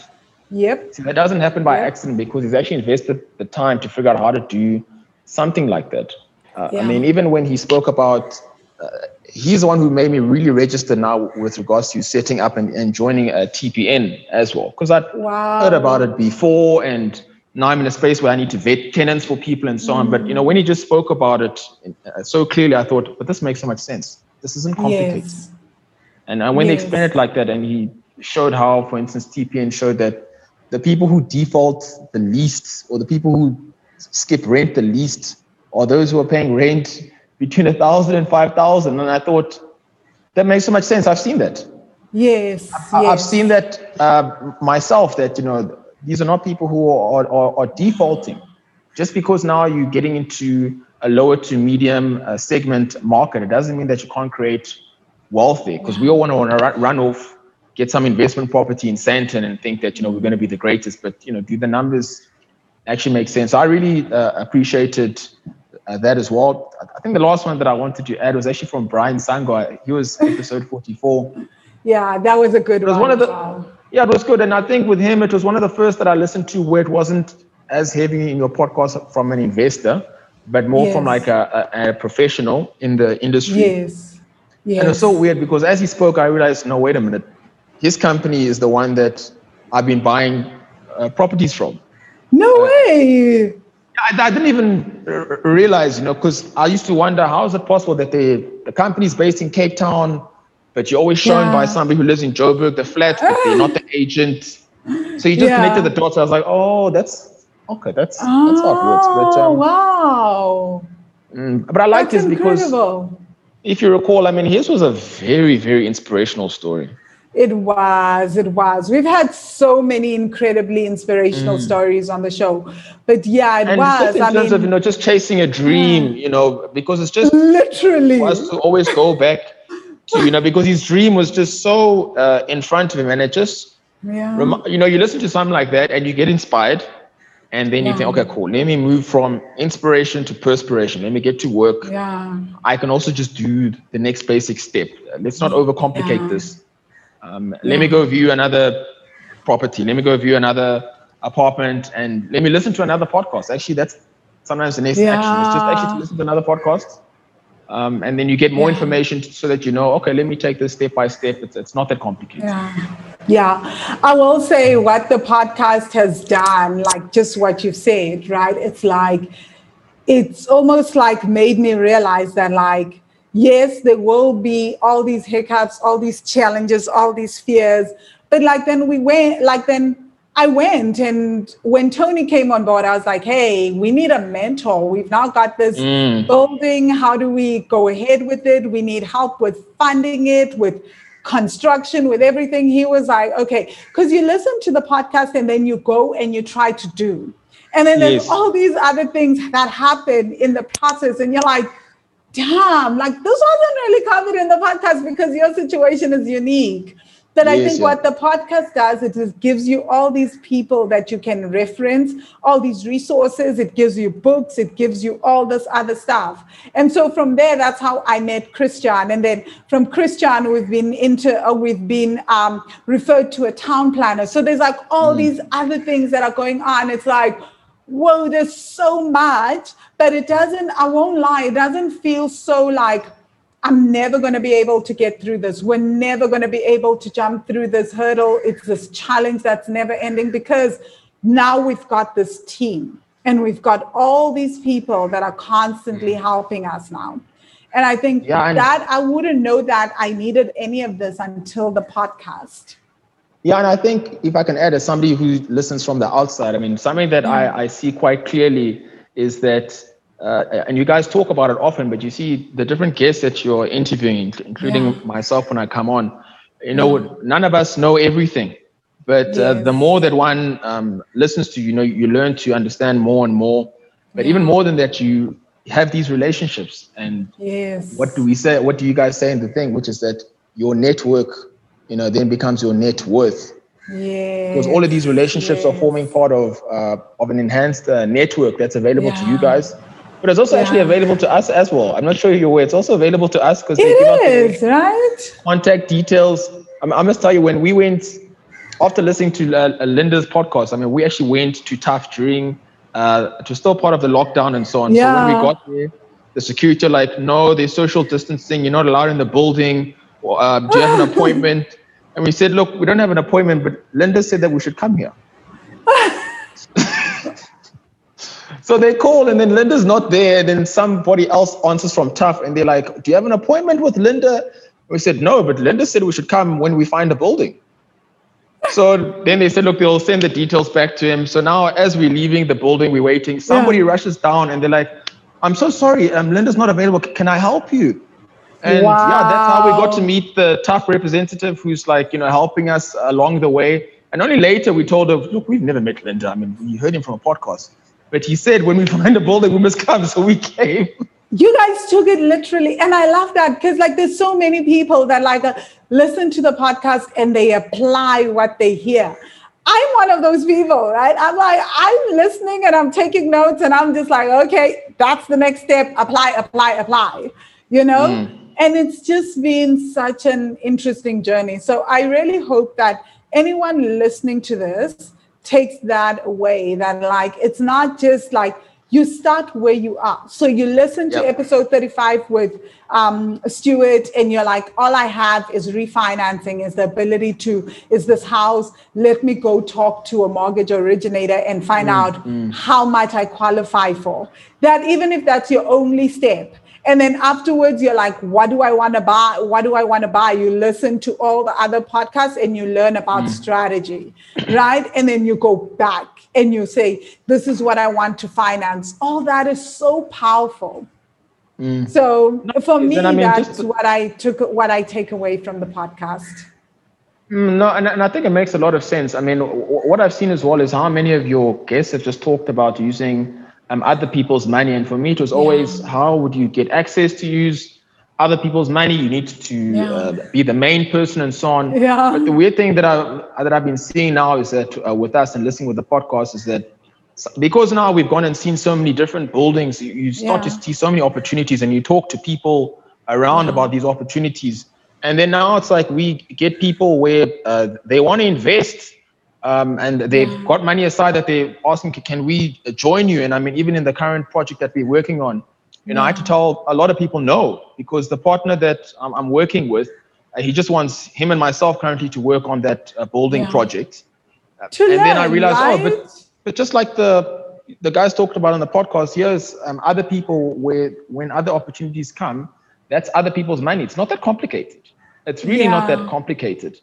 Yep. See, that doesn't happen by Yeah. accident because he's actually invested the time to figure out how to do something like that. Uh, Yeah. I mean, even when he spoke about, uh, he's the one who made me really register now with regards to setting up and, and joining a TPN as well. Because I'd Wow. heard about it before and now I'm in a space where I need to vet tenants for people and so on. But, you know, when he just spoke about it uh, so clearly, I thought, but this makes so much sense. This isn't complicated. Yes. And uh, when they Yes. explained it like that, and he showed how, for instance, TPN showed that the people who default the least, or the people who skip rent the least, are those who are paying rent between a thousand and five thousand. And I thought that makes so much sense. I've seen that. Yes. I- I've yes. seen that uh, myself. That you know, these are not people who are, are, are defaulting. Just because now you're getting into a lower to medium uh, segment market, it doesn't mean that you can't create wealth there. Because we all want to run, run off, get some investment property in Sandton, and think that you know we're going to be the greatest. But you know, do the numbers actually make sense? I really uh, appreciated uh, that as well. I- think the last one that I wanted to add was actually from Brian Sango. He was episode 44. Yeah, that was a good It was one. one of the Wow. yeah, it was good, and I think with him, it was one of the first that I listened to where it wasn't as heavy in your podcast from an investor, but more from like a, a, a professional in the industry. Yes. Yes. And it's so weird because as he spoke, I realized, no, wait a minute, his company is the one that I've been buying uh, properties from. No way. I, I didn't even r- realize, you know, because I used to wonder how is it possible that the, the company's based in Cape Town, but you're always shown by somebody who lives in Joburg, the flat, but they're not the agent. So you just Yeah. connected the dots. I was like, oh, that's okay. That's that's how it works. But Oh, um, wow. mm, but I like That's this because if you recall, I mean, his was a very very inspirational story. It was, it was. We've had so many incredibly inspirational stories on the show. But yeah, it Mm. And was. just in I terms mean, of you know just chasing a dream, you know, because it's just literally. was to always go back to you know because his dream was just so uh, in front of him and it just yeah. remi- you know you listen to something like that and you get inspired and then you think okay cool let me move from inspiration to perspiration let me get to work yeah. i can also just do the next basic step let's not overcomplicate Yeah. this um, let me go view another property let me go view another apartment and let me listen to another podcast actually that's sometimes the next action is just actually to listen to another podcast um, and then you get more Yeah. information so that you know okay let me take this step by step it's, it's not that complicated Yeah. Yeah. I will say what the podcast has done, like just what you've said, right? It's like, it's almost like made me realize that, like, yes, there will be all these hiccups, all these challenges, all these fears. But like, then we went, like, then I went and when Tony came on board, I was like, hey, we need a mentor. We've now got this Mm. building. How do we go ahead with it? We need help with funding it, with construction, with everything. He was like, okay, because you listen to the podcast and then you go and you try to do. And then there's Yes. all these other things that happen in the process. And you're like, damn, like this wasn't really covered in the podcast because your situation is unique. But I Yes, think yeah. what the podcast does, it just gives you all these people that you can reference, all these resources. It gives you books, it gives you all this other stuff. And so from there, that's how I met Christian. And then from Christian, we've been into, uh, we've been um, referred to a town planner. So there's like all these other things that are going on. It's like, whoa, there's so much, but it doesn't, I won't lie, it doesn't feel so like I'm never going to be able to get through this. We're never going to be able to jump through this hurdle. It's this challenge that's never ending because now we've got this team and we've got all these people that are constantly mm. helping us now. And I think Yeah, that I wouldn't know that I needed any of this until the podcast. Yeah, and I think if I can add, as somebody who listens from the outside, I mean, something that I, I see quite clearly is that, uh, and you guys talk about it often, but you see the different guests that you're interviewing, including Yeah. myself when I come on, you know, none of us know everything. But uh, the more that one um, listens to, you know, you learn to understand more and more. But even more than that, you have these relationships. And Yes. what do we say? What do you guys say in the thing, which is that your network, you know, then becomes your net worth. Yes. because all of these relationships are forming part of uh, of an enhanced uh, network that's available to you guys. But it's also actually available to us as well. I'm not sure you're aware. It's also available to us because they give us the right? contact details. I, mean, I must tell you when we went after listening to uh, linda's podcast i mean we actually went to TUHF during uh, it was still part of the lockdown and so on. So when we got there the security like no there's social distancing. You're not allowed in the building. Or, uh, do you have an appointment and we said look we don't have an appointment but linda said that we should come here So they call and then Linda's not there. And Then somebody else answers from TUHF and they're like, Do you have an appointment with Linda? We said, No, but Linda said we should come when we find a building. So then they said, Look, they'll send the details back to him. So now, as we're leaving the building, we're waiting. Somebody Yeah. rushes down and they're like, I'm so sorry, um, Linda's not available. Can I help you? And yeah, that's how we got to meet the TUHF representative who's like, you know, helping us along the way. And only later we told her, look, we've never met Linda. I mean, we heard him from a podcast. But he said, when we find a building, we must come. So we came. you guys took it literally and i love that because like there's so many people that like uh, listen to the podcast and they apply what they hear i'm one of those people right i'm like i'm listening and i'm taking notes and i'm just like okay that's the next step apply apply apply you know and it's just been such an interesting journey so i really hope that anyone listening to this takes that away that like it's not just like you start where you are. So you listen to Yep. episode 35 with um, Stuart, and you're like, all I have is refinancing, is the ability to, is this house. Let me go talk to a mortgage originator and find out how much I qualify for. That even if that's your only step. And then afterwards, you're like, what do I want to buy? What do I want to buy? You listen to all the other podcasts and you learn about strategy, right? And then you go back and you say, this is what I want to finance. All that is so powerful. So for me, I mean, that's just- what I took, what I take away from the podcast. Mm, No, and, and I think it makes a lot of sense. I mean, w- what I've seen as well is how many of your guests have just talked about using um, other people's money. And for me, it was always how would you get access to use other people's money? You need to Yeah. uh, be the main person and so on. Yeah. But the weird thing that I that I've been seeing now is that uh, with us and listening with the podcast is that because now we've gone and seen so many different buildings, you, you start to see so many opportunities, and you talk to people around about these opportunities. And then now it's like we get people where uh, they want to invest um, and they've got money aside that they're asking, "Can- can we join you? And I mean, even in the current project that we're working on, you know, I had to tell a lot of people no because the partner that I'm, I'm working with, uh, he just wants him and myself currently to work on that uh, building Yeah. project. To and then I learn, realized, oh, but but just like the the guys talked about on the podcast, here's um, other people where when other opportunities come, that's other people's money. It's not that complicated. It's really not that complicated.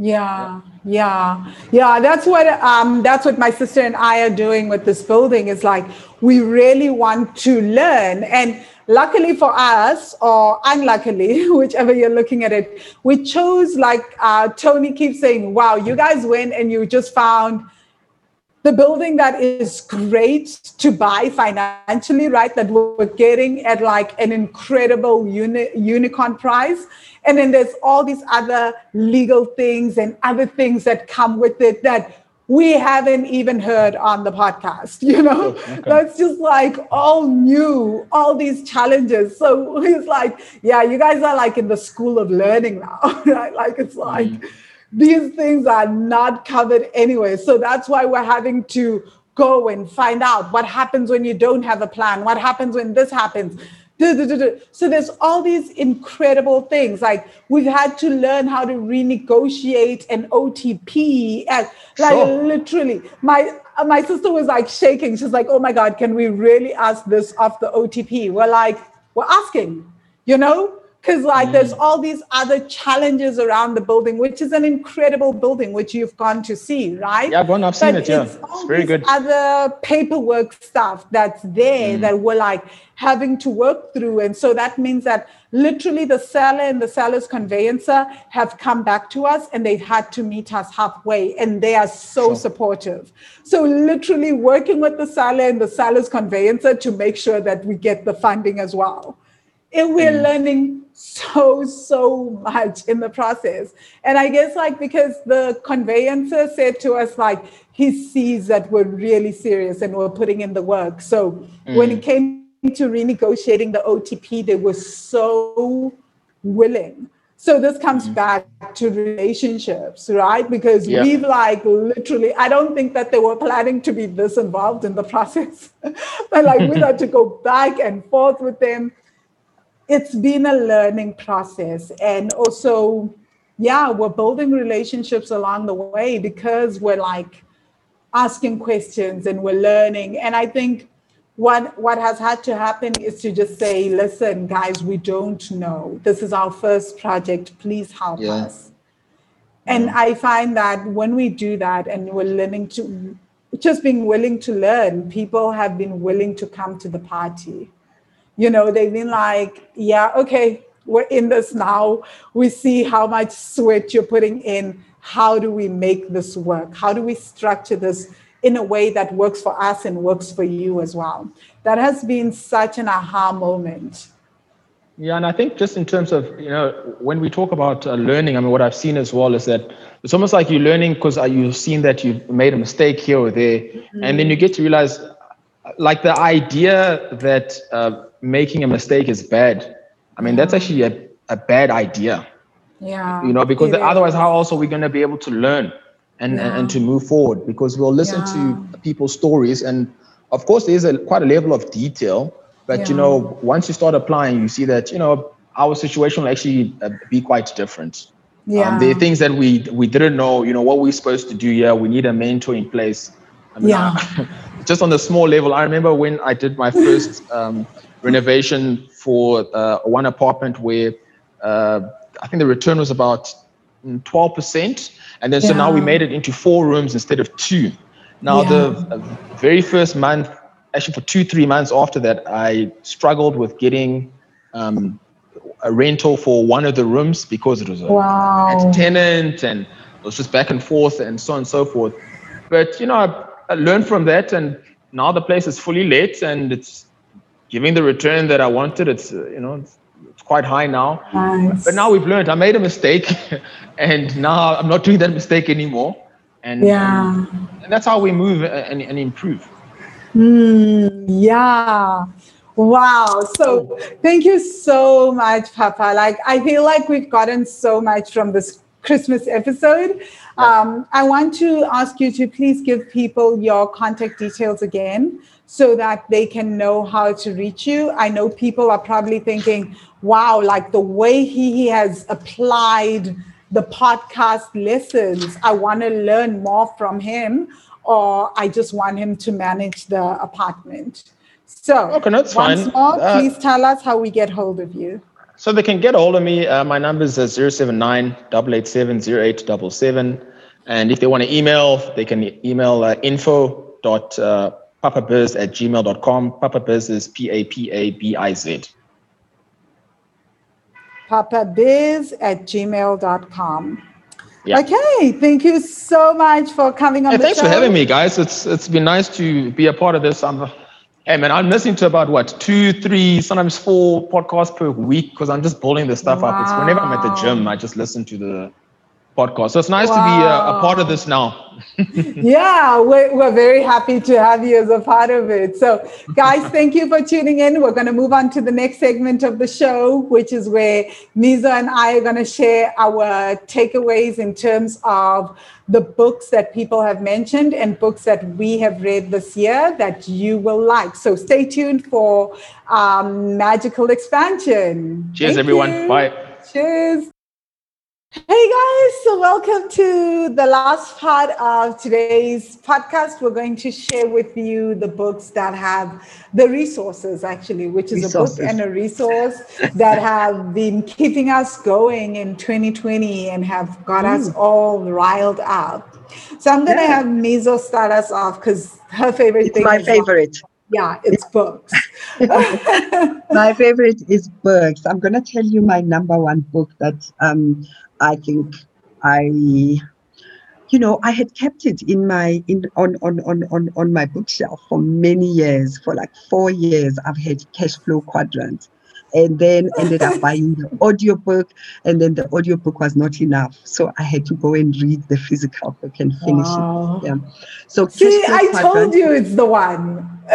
Yeah, yeah, yeah. That's what um, that's what my sister and I are doing with this building. Is like we really want to learn, and luckily for us, or unluckily, whichever you're looking at it, we chose like uh, Tony keeps saying, "Wow, you guys went and you just found." The building that is great to buy financially, right? That we're getting at like an incredible uni- unicorn price. And then there's all these other legal things and other things that come with it that we haven't even heard on the podcast, you know? Okay. That's just like all new, all these challenges. So it's like, yeah, you guys are like in the school of learning now, right? Like it's like, mm these things are not covered anyway. So that's why we're having to go and find out what happens when you don't have a plan, what happens when this happens. So there's all these incredible things. Like we've had to learn how to renegotiate an OTP. And uh, like sure. literally, my uh, my sister was like shaking. She's like, "Oh my God, can we really ask this off the OTP?" We're like, "We're asking," you know because like mm. there's all these other challenges around the building which is an incredible building which you've gone to see right yeah one i've seen but it yeah it's, it's very good other paperwork stuff that's there mm. that we're like having to work through and so that means that literally the seller and the seller's conveyancer have come back to us and they've had to meet us halfway and they are so sure. supportive so literally working with the seller and the seller's conveyancer to make sure that we get the funding as well and we're mm. learning so so much in the process and i guess like because the conveyancer said to us like he sees that we're really serious and we're putting in the work so mm. when it came to renegotiating the otp they were so willing so this comes mm. back to relationships right because yeah. we've like literally i don't think that they were planning to be this involved in the process but like we had to go back and forth with them it's been a learning process. And also yeah we're building relationships along the way because we're like asking questions and we're learning. And i think what what has had to happen is to just say listen guys we don't know. This is our first project. Please help yeah. us. And yeah. i find that when we do that and we're learning to just being willing to learn people have been willing to come to the party you know, they've been like, yeah, okay, we're in this now. We see how much sweat you're putting in. How do we make this work? How do we structure this in a way that works for us and works for you as well? That has been such an aha moment. Yeah, and I think just in terms of, you know, when we talk about uh, learning, I mean, what I've seen as well is that it's almost like you're learning because uh, you've seen that you've made a mistake here or there. Mm-hmm. And then you get to realize, like, the idea that, uh, making a mistake is bad. I mean, that's actually a, a bad idea. Yeah. You know, because otherwise, how else are we going to be able to learn and, yeah. and, and, to move forward? Because we'll listen yeah. to people's stories. And of course, there's a quite a level of detail. But, yeah. you know, once you start applying, you see that, you know, our situation will actually uh, be quite different. Yeah. Um, there are things that we we didn't know, you know, what we're supposed to do here. We need a mentor in place. I mean, yeah. just on the small level, I remember when I did my first um, renovation for uh, one apartment where uh, I think the return was about 12%. And then yeah. so now we made it into four rooms instead of two. Now, yeah. the very first month, actually for two, three months after that, I struggled with getting um, a rental for one of the rooms because it was a wow. tenant and it was just back and forth and so on and so forth. But, you know, I, I learned from that and now the place is fully let and it's giving the return that I wanted. It's uh, you know it's, it's, quite high now. Nice. But now we've learned. I made a mistake, and now I'm not doing that mistake anymore. And yeah, and, and that's how we move and, and improve. Mm, yeah. Wow. So thank you so much, Papa. Like I feel like we've gotten so much from this Christmas episode. Um, I want to ask you to please give people your contact details again so that they can know how to reach you. I know people are probably thinking, wow, like the way he has applied the podcast lessons, I want to learn more from him, or I just want him to manage the apartment. So, okay, that's once fine. more, uh, please tell us how we get hold of you. So they can get a hold of me. Uh, my number is 079 887 And if they want to email, they can email uh, info dot uh, papabiz at gmail.com. Papabiz is P A P A B I Z. Papabiz at gmail.com. Yeah. Okay, thank you so much for coming on hey, the thanks show. for having me, guys. It's it's been nice to be a part of this. I'm, hey man, I'm listening to about what two, three, sometimes four podcasts per week because I'm just building this stuff wow. up. It's whenever I'm at the gym, I just listen to the podcast. So it's nice wow. to be a, a, part of this now. yeah, we're, we're very happy to have you as a part of it. So, guys, thank you for tuning in. We're going to move on to the next segment of the show, which is where Mizo and I are going to share our takeaways in terms of the books that people have mentioned and books that we have read this year that you will like. So, stay tuned for um, Magical Expansion. Cheers, thank everyone. You. Bye. Cheers. Hey guys, so welcome to the last part of today's podcast. We're going to share with you the books that have the resources, actually, which is resources. a book and a resource that have been keeping us going in 2020 and have got mm. us all riled up. So I'm going to yeah. have Mizo start us off because her favorite it's thing my favorite. yeah, it's books. my favorite is books. I'm going to tell you my number one book that um, I think I, you know, I had kept it in my in on on on on on my bookshelf for many years. For like four years, I've had cash flow quadrant. And then ended up buying the audiobook, and then the audiobook was not enough. So I had to go and read the physical book and finish wow. it. Yeah. So See, I quadrant, told you it's the one.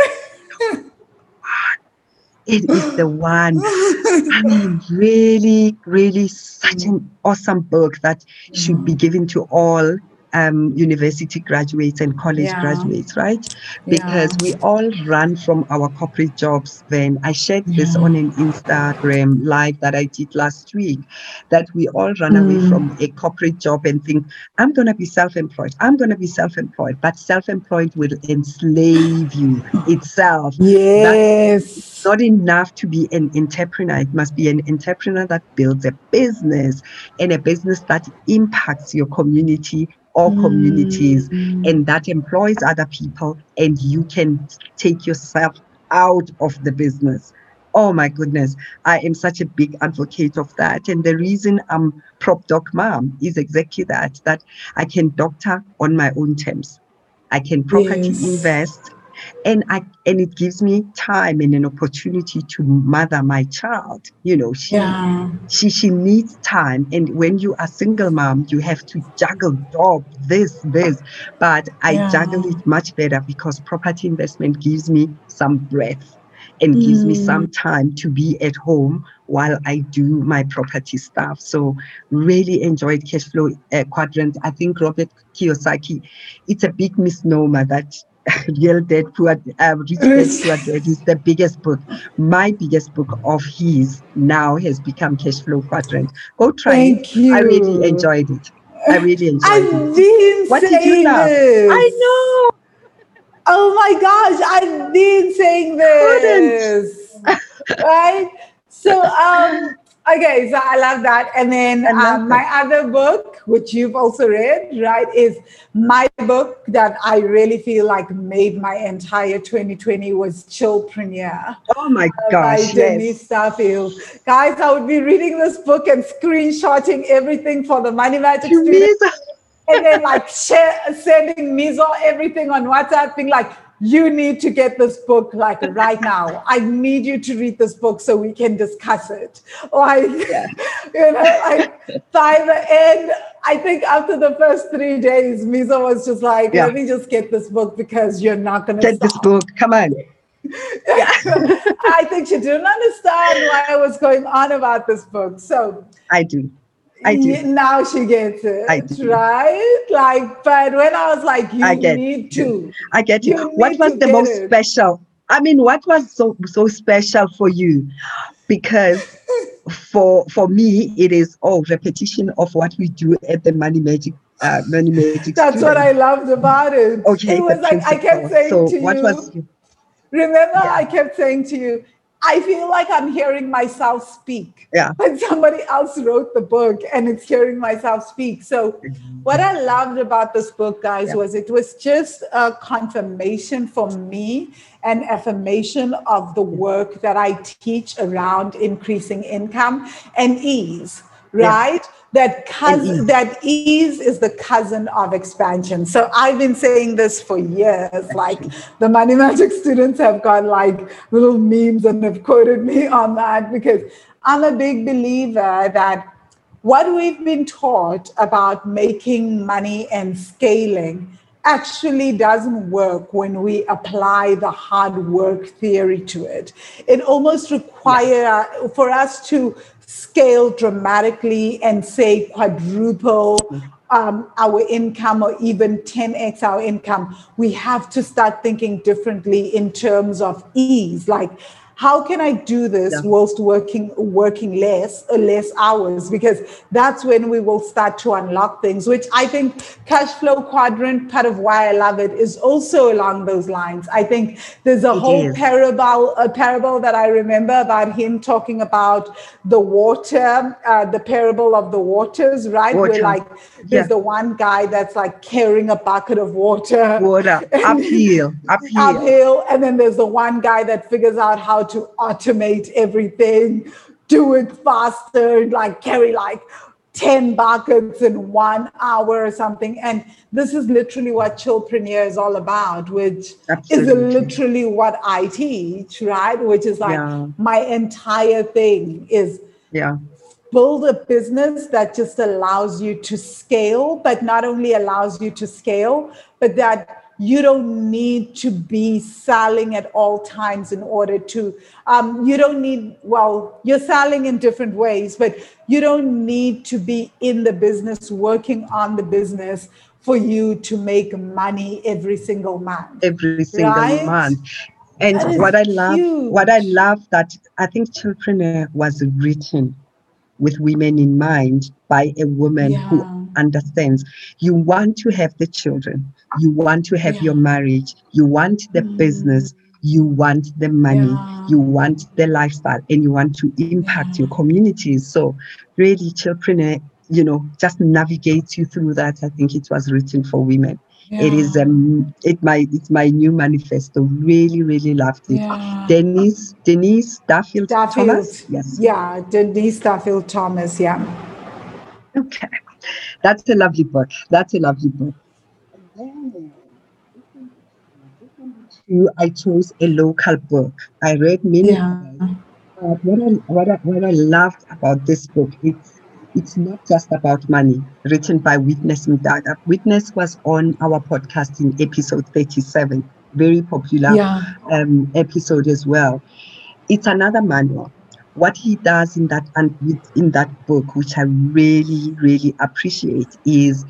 it is the one. I mean, really, really such an awesome book that should be mm. given to all um, university graduates and college yeah. graduates, right? Because yeah. we all run from our corporate jobs. Then I shared this yeah. on an Instagram live that I did last week that we all run mm. away from a corporate job and think, I'm going to be self employed. I'm going to be self employed. But self employed will enslave you itself. Yes. That's not enough to be an entrepreneur. It must be an entrepreneur that builds a business and a business that impacts your community or communities mm. and that employs other people and you can take yourself out of the business oh my goodness i am such a big advocate of that and the reason i'm prop doc mom is exactly that that i can doctor on my own terms i can property yes. invest and i and it gives me time and an opportunity to mother my child you know she yeah. she she needs time and when you are single mom you have to juggle job this this but i yeah. juggle it much better because property investment gives me some breath and mm. gives me some mm. time to be at home while I do my property stuff. So really enjoyed cash flow uh, quadrant. I think Robert Kiyosaki, it's a big misnomer that Real Dad Poor uh, Rich Dad Poor Dad is the biggest book. My biggest book of his now has become Cash Flow Quadrant. Go try Thank it. You. I really enjoyed it. I really enjoyed I've it. Been what did you love? This. I know. Oh my gosh, I've been saying this. right? So um Okay, so I love that. And then um, my other book, which you've also read, right, is my book that I really feel like made my entire 2020 was Chillpreneur. Oh my gosh. By Denise Duffield. Guys, I would be reading this book and screenshotting everything for the Money Magic students. and then like share, sending Mizo everything on WhatsApp, being like, you need to get this book like right now. I need you to read this book so we can discuss it. Like, yeah. you know, like by the end, I think after the first three days, Mizo was just like, yeah. let me just get this book because you're not going to get this book. Come on. Yeah. I think she didn't understand why I was going on about this book. So I do. I do. Now she gets it. I do. Right? Like, but when I was like, you I get need to. I get you. you what was the most it. special? I mean, what was so so special for you? Because for for me, it is all oh, repetition of what we do at the Money Magic uh, Money Magic. That's student. what I loved about it. Okay, it was like I kept saying so to what you. Was? Remember, yeah. I kept saying to you, I feel like I'm hearing myself speak. Yeah. But somebody else wrote the book and it's hearing myself speak. So, what I loved about this book, guys, Yeah. was it was just a confirmation for me and affirmation of the work that I teach around increasing income and ease, Yeah. right? That cousin, ease. that ease is the cousin of expansion. So I've been saying this for years. Like the money magic students have got like little memes and have quoted me on that because I'm a big believer that what we've been taught about making money and scaling actually doesn't work when we apply the hard work theory to it. It almost require for us to scale dramatically and say quadruple um, our income or even 10x our income, we have to start thinking differently in terms of ease. Like, how can I do this Yeah. whilst working working less uh, less hours? Because that's when we will start to unlock things. Which I think cash flow quadrant, part of why I love it, is also along those lines. I think there's a It whole is. parable a parable that I remember about him talking about the water, uh, the parable of the waters, right? Where like there's Yeah. the one guy that's like carrying a bucket of water Water, uphill, uphill. uphill, and then there's the one guy that figures out how to automate everything, do it faster, like carry like 10 buckets in one hour or something. And this is literally what Chillpreneur is all about, which Absolutely. is literally what I teach, right? Which is like Yeah. my entire thing is Yeah, build a business that just allows you to scale, but not only allows you to scale, but that you don't need to be selling at all times in order to, um, you don't need, well, you're selling in different ways, but you don't need to be in the business, working on the business for you to make money every single month. every single Right? month. And what I love, what I love that I think Chillpreneur was written with women in mind by a woman who Yeah. Understands you want to have the children, you want to have Yeah. your marriage, you want the Mm. business, you want the money, Yeah. you want the lifestyle, and you want to impact your communities. So, really, Chillpreneur, you know, just navigates you through that. I think it was written for women. It is um it my it's my new manifesto. Really, really loved it. Yeah. Denise Denise Duffield. Thomas. Yes. Yeah, Denise Duffield Thomas. Yeah. Okay. That's a lovely book. That's a lovely book. Two, I chose a local book. I read many. Yeah. But what I, what I what I loved about this book, it's it's not just about money. Written by Witness Mdaga. Witness was on our podcast in episode 37. Very popular Yeah. um, episode as well. It's another manual. What he does in that and in that book, which I really really appreciate, is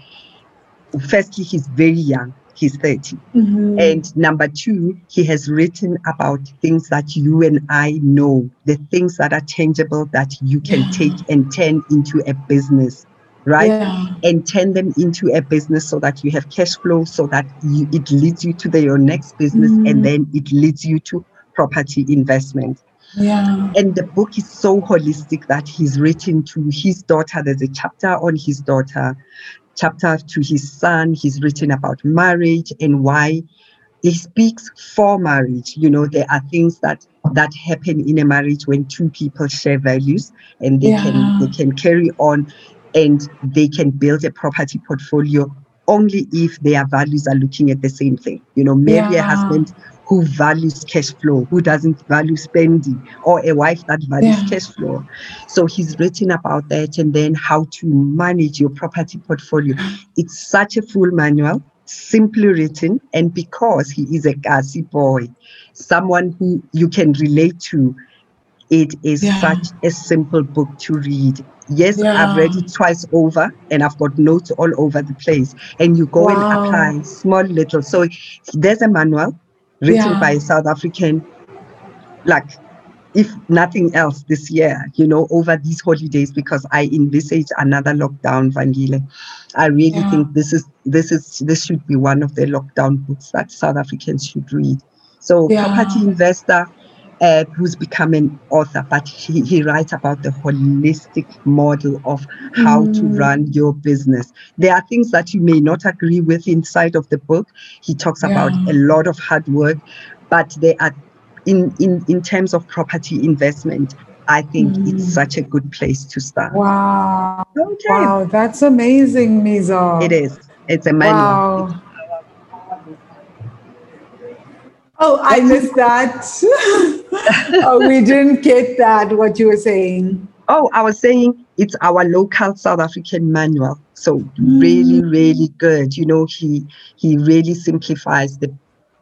firstly he's very young. He's 30. Mhm. And number two, he has written about things that you and I know, the things that are tangible that you can Yeah. take and turn into a business, right? Yeah. And turn them into a business so that you have cash flow, so that you, it leads you to the, your next business, Mm. and then it leads you to property investment. Yeah. And the book is so holistic that he's written to his daughter. There's a chapter on his daughter, chapter to his son. He's written about marriage and why he speaks for marriage. You know, there are things that that happen in a marriage when two people share values and they Yeah. can they can carry on and they can build a property portfolio only if their values are looking at the same thing. You know, maybe a husband who values cash flow, who doesn't value spending, or a wife that values Yeah. cash flow. So he's written about that and then how to manage your property portfolio. It's such a full manual, simply written, and because he is a Kasi boy, someone who you can relate to, it is Yeah. such a simple book to read. Yes, I've read it twice over and I've got notes all over the place. And you go and apply small little. So there's a manual written Yeah. by a South African, like if nothing else this year, you know, over these holidays, because I envisage another lockdown, Vangile. I really Yeah. think this is this is this should be one of the lockdown books that South Africans should read. So Yeah. property investor, uh, who's become an author, but he, he writes about the holistic model of how mm. to run your business. There are things that you may not agree with inside of the book. He talks yeah. about a lot of hard work, but they are in, in, in terms of property investment. I think mm. it's such a good place to start. Wow. Okay. Wow, that's amazing, Mizo. It is. It's a manual. Wow. Oh, I missed that. oh, we didn't get that, what you were saying. Oh, I was saying it's our local South African manual. So mm. really, really good. You know, he he really simplifies the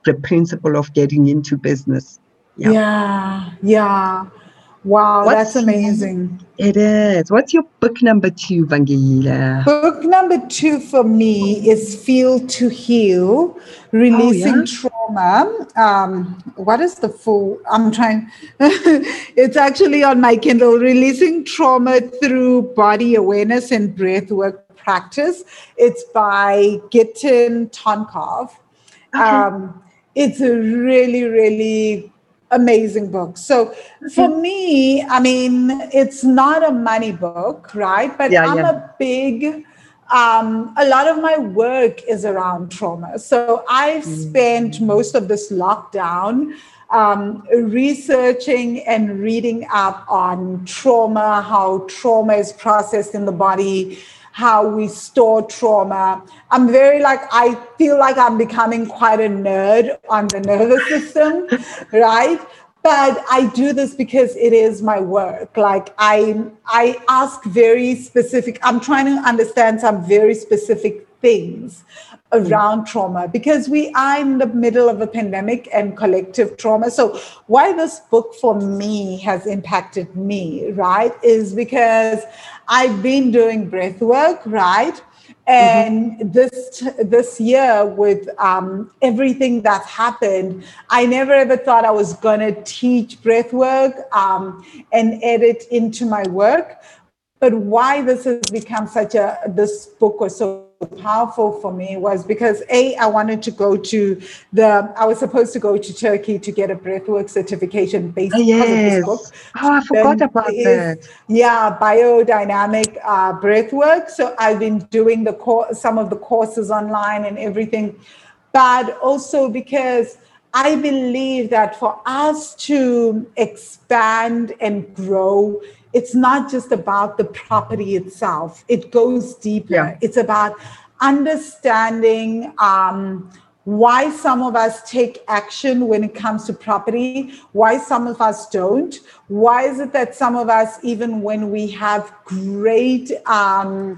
the principle of getting into business. Yeah, yeah. yeah. Wow, What's, that's amazing. It is. What's your book number two, Vangile? Book number two for me is Feel to Heal, Releasing oh, yeah? Trauma. Um, what is the full? I'm trying. it's actually on my Kindle, Releasing Trauma Through Body Awareness and Breathwork Practice. It's by Giten Tonkov. Okay. Um, it's a really, really amazing book. So for mm-hmm. me, I mean, it's not a money book, right? But yeah, I'm yeah. a big, um, a lot of my work is around trauma. So I've mm. spent most of this lockdown um, researching and reading up on trauma, how trauma is processed in the body, how we store trauma. I'm very like, I feel like I'm becoming quite a nerd on the nervous system, right? But I do this because it is my work. Like I, I ask very specific, I'm trying to understand some very specific things around trauma because we are in the middle of a pandemic and collective trauma. So, why this book for me has impacted me, right, is because I've been doing breath work, right? And mm-hmm. this this year, with um, everything that's happened, I never ever thought I was gonna teach breath work um, and edit into my work. But why this has become such a this book was so powerful for me was because a I wanted to go to the I was supposed to go to Turkey to get a breathwork certification based oh, yes. Oh, I forgot then about that. Yeah, biodynamic uh, breathwork. So I've been doing the course, some of the courses online and everything, but also because I believe that for us to expand and grow it's not just about the property itself, it goes deeper. Yeah. It's about understanding um, why some of us take action when it comes to property, why some of us don't. Why is it that some of us, even when we have great um,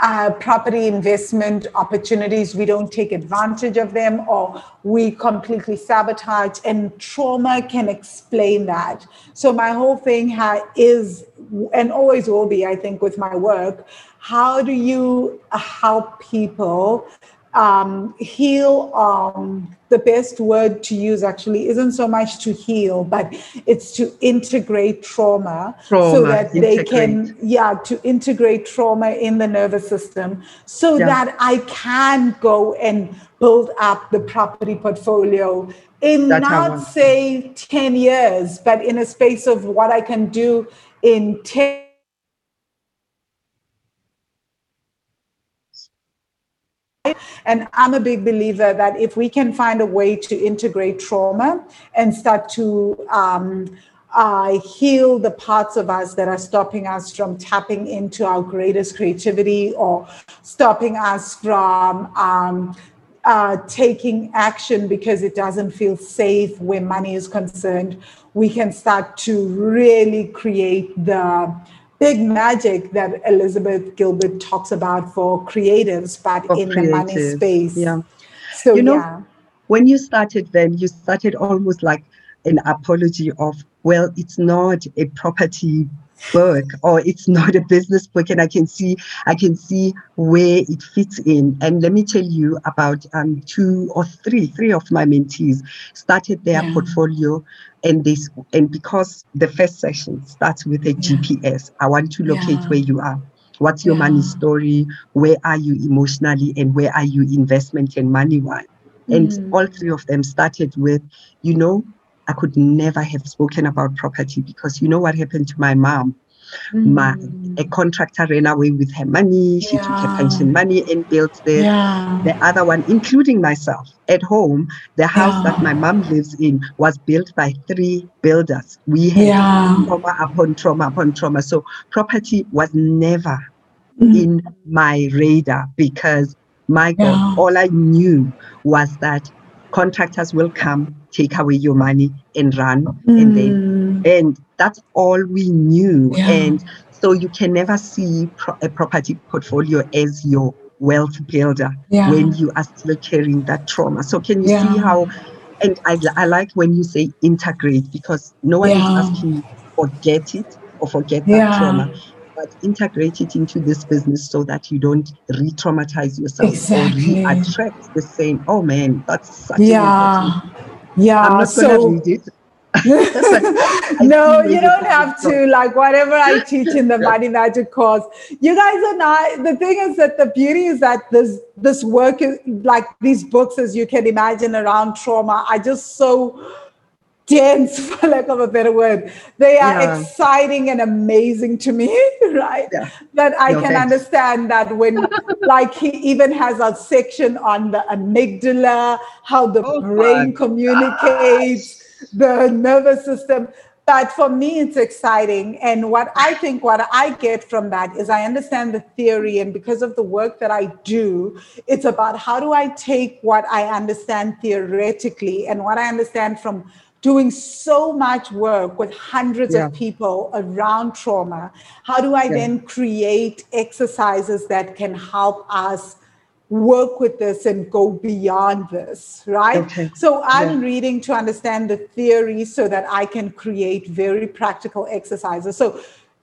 uh, property investment opportunities, we don't take advantage of them or we completely sabotage, and trauma can explain that. So, my whole thing is, and always will be, I think, with my work, how do you help people um, heal um, the best word to use actually isn't so much to heal but it's to integrate trauma, trauma so that integrate. they can yeah to integrate trauma in the nervous system so yeah. that i can go and build up the property portfolio in That's not say 10 years but in a space of what i can do in 10 And I'm a big believer that if we can find a way to integrate trauma and start to um, uh, heal the parts of us that are stopping us from tapping into our greatest creativity or stopping us from um, uh, taking action because it doesn't feel safe where money is concerned, we can start to really create the big magic that Elizabeth Gilbert talks about for creatives, but for in the money space. Yeah. So you know, yeah. when you started then, you started almost like an apology of, well, it's not a property book or it's not a business book and i can see i can see where it fits in and let me tell you about um two or three three of my mentees started their yeah. portfolio and this and because the first session starts with a yeah. gps i want to locate yeah. where you are what's your money story where are you emotionally and where are you investment and money wise and mm. all three of them started with you know I could never have spoken about property because you know what happened to my mom? My a contractor ran away with her money. She took her Mm. Pension money and built the Yeah. the other one, including myself at home. The house that my mom lives in was built by three builders. We had Yeah. trauma upon trauma upon trauma. So property was never Mm. in my radar because my God, Yeah. all I knew was that contractors will come, take away your money and run. And then Mm. and that's all we knew. Yeah. And so you can never see pro- a property portfolio as your wealth builder Yeah. when you are still carrying that trauma. So can you see how? And I, I like when you say integrate because no one Yeah. is asking you forget it or forget that Yeah. trauma, but integrate it into this business so that you don't re-traumatize yourself Exactly. or re-attract the same. Oh man, that's such Yeah. Yeah. So gonna read it. No, you don't have to. Like whatever I teach in the Money Magic course, you guys are not. The thing is that the beauty is that this this work is like these books, as you can imagine, around trauma, are just so dense, for lack of a better word. They are Yeah. exciting and amazing to me, right? Yeah. That I No, can thanks. understand that when, like, he even has a section on the amygdala, how the Oh brain communicates, the nervous system. But for me, it's exciting. And what I think, what I get from that is I understand the theory. And because of the work that I do, it's about how do I take what I understand theoretically and what I understand from doing so much work with hundreds Yeah. of people around trauma. How do I Yeah. then create exercises that can help us work with this and go beyond this, right? Okay. So I'm Yeah. reading to understand the theory so that I can create very practical exercises. So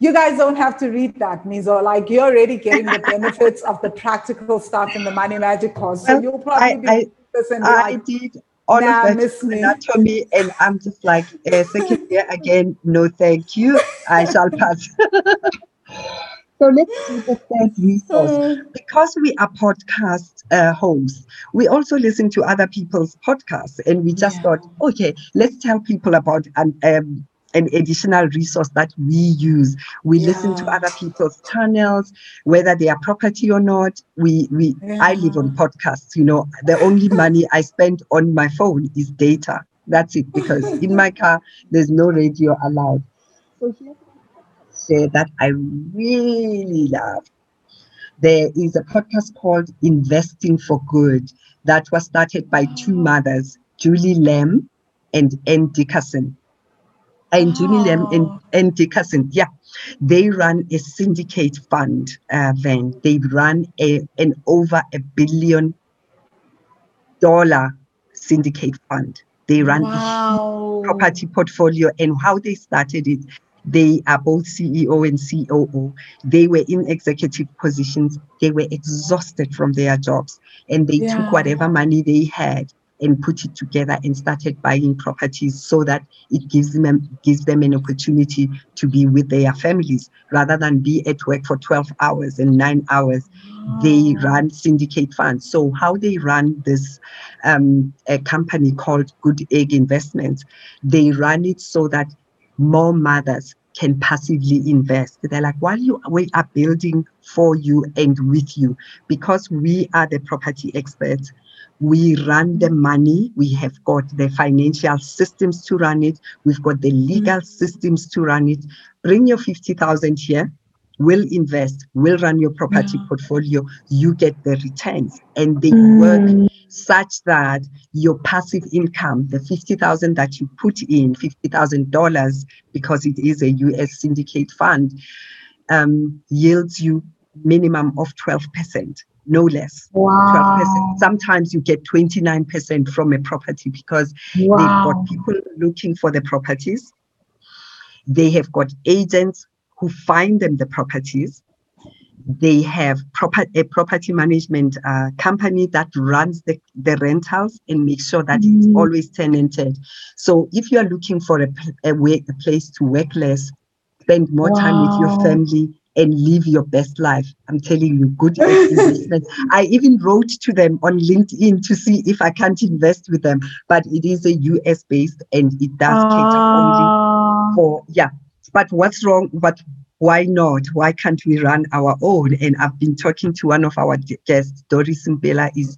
you guys don't have to read that, Mizo. Like you're already getting the benefits of the practical stuff in the Money Magic course. So Well, you'll probably I- be I- this and I like, did all nah, of that anatomy, and I'm just like, uh, second year again, no thank you. I shall pass. so let's do the third resource. Because we are podcast uh, hosts, we also listen to other people's podcasts, and we just Yeah. thought, okay, let's tell people about an um, an additional resource that we use. We listen to other people's channels, whether they are property or not. We we I live on podcasts. You know, the only money I spend on my phone is data. That's it because in my car there's no radio allowed. So here's a share that I really love. There is a podcast called Investing for Good that was started by two mothers, Julie Lam and Ann Dickerson. And Julie Lam and. Ann Dickerson, yeah, they run a syndicate fund, uh, Van. They run a, an over a billion dollar syndicate fund. They run a wow. property portfolio and how they started it. They are both CEO and COO. They were in executive positions. They were exhausted from their jobs and they Yeah. took whatever money they had and put it together and started buying properties so that it gives them gives them an opportunity to be with their families rather than be at work for 12 hours and 9 hours they run syndicate funds. So how they run this um, a company called Good Egg Investments, they run it so that more mothers can passively invest. They're like, while you we are building for you and with you, because we are the property experts, we run the money, we have got the financial systems to run it, we've got the legal systems to run it. Bring your 50,000 here, we'll invest, we'll run your property portfolio, you get the returns. And they work such that your passive income, the 50,000 that you put in, $50,000, because it is a US syndicate fund, um, yields you minimum of 12%, no less. 12%. Wow. Sometimes you get 29% from a property because they've got people looking for the properties. They have got agents who find them the properties. They have proper, a property management uh, company that runs the, the rentals and makes sure that it's Mm. always tenanted. So if you are looking for a, a, way, a place to work less, spend more time with your family, and live your best life. I'm telling you, good investment. I even wrote to them on LinkedIn to see if I can't invest with them, but it is a US based and it does cater only Ah. for yeah. But what's wrong? But why not? Why can't we run our own? And I've been talking to one of our guests, Doris Mbela, is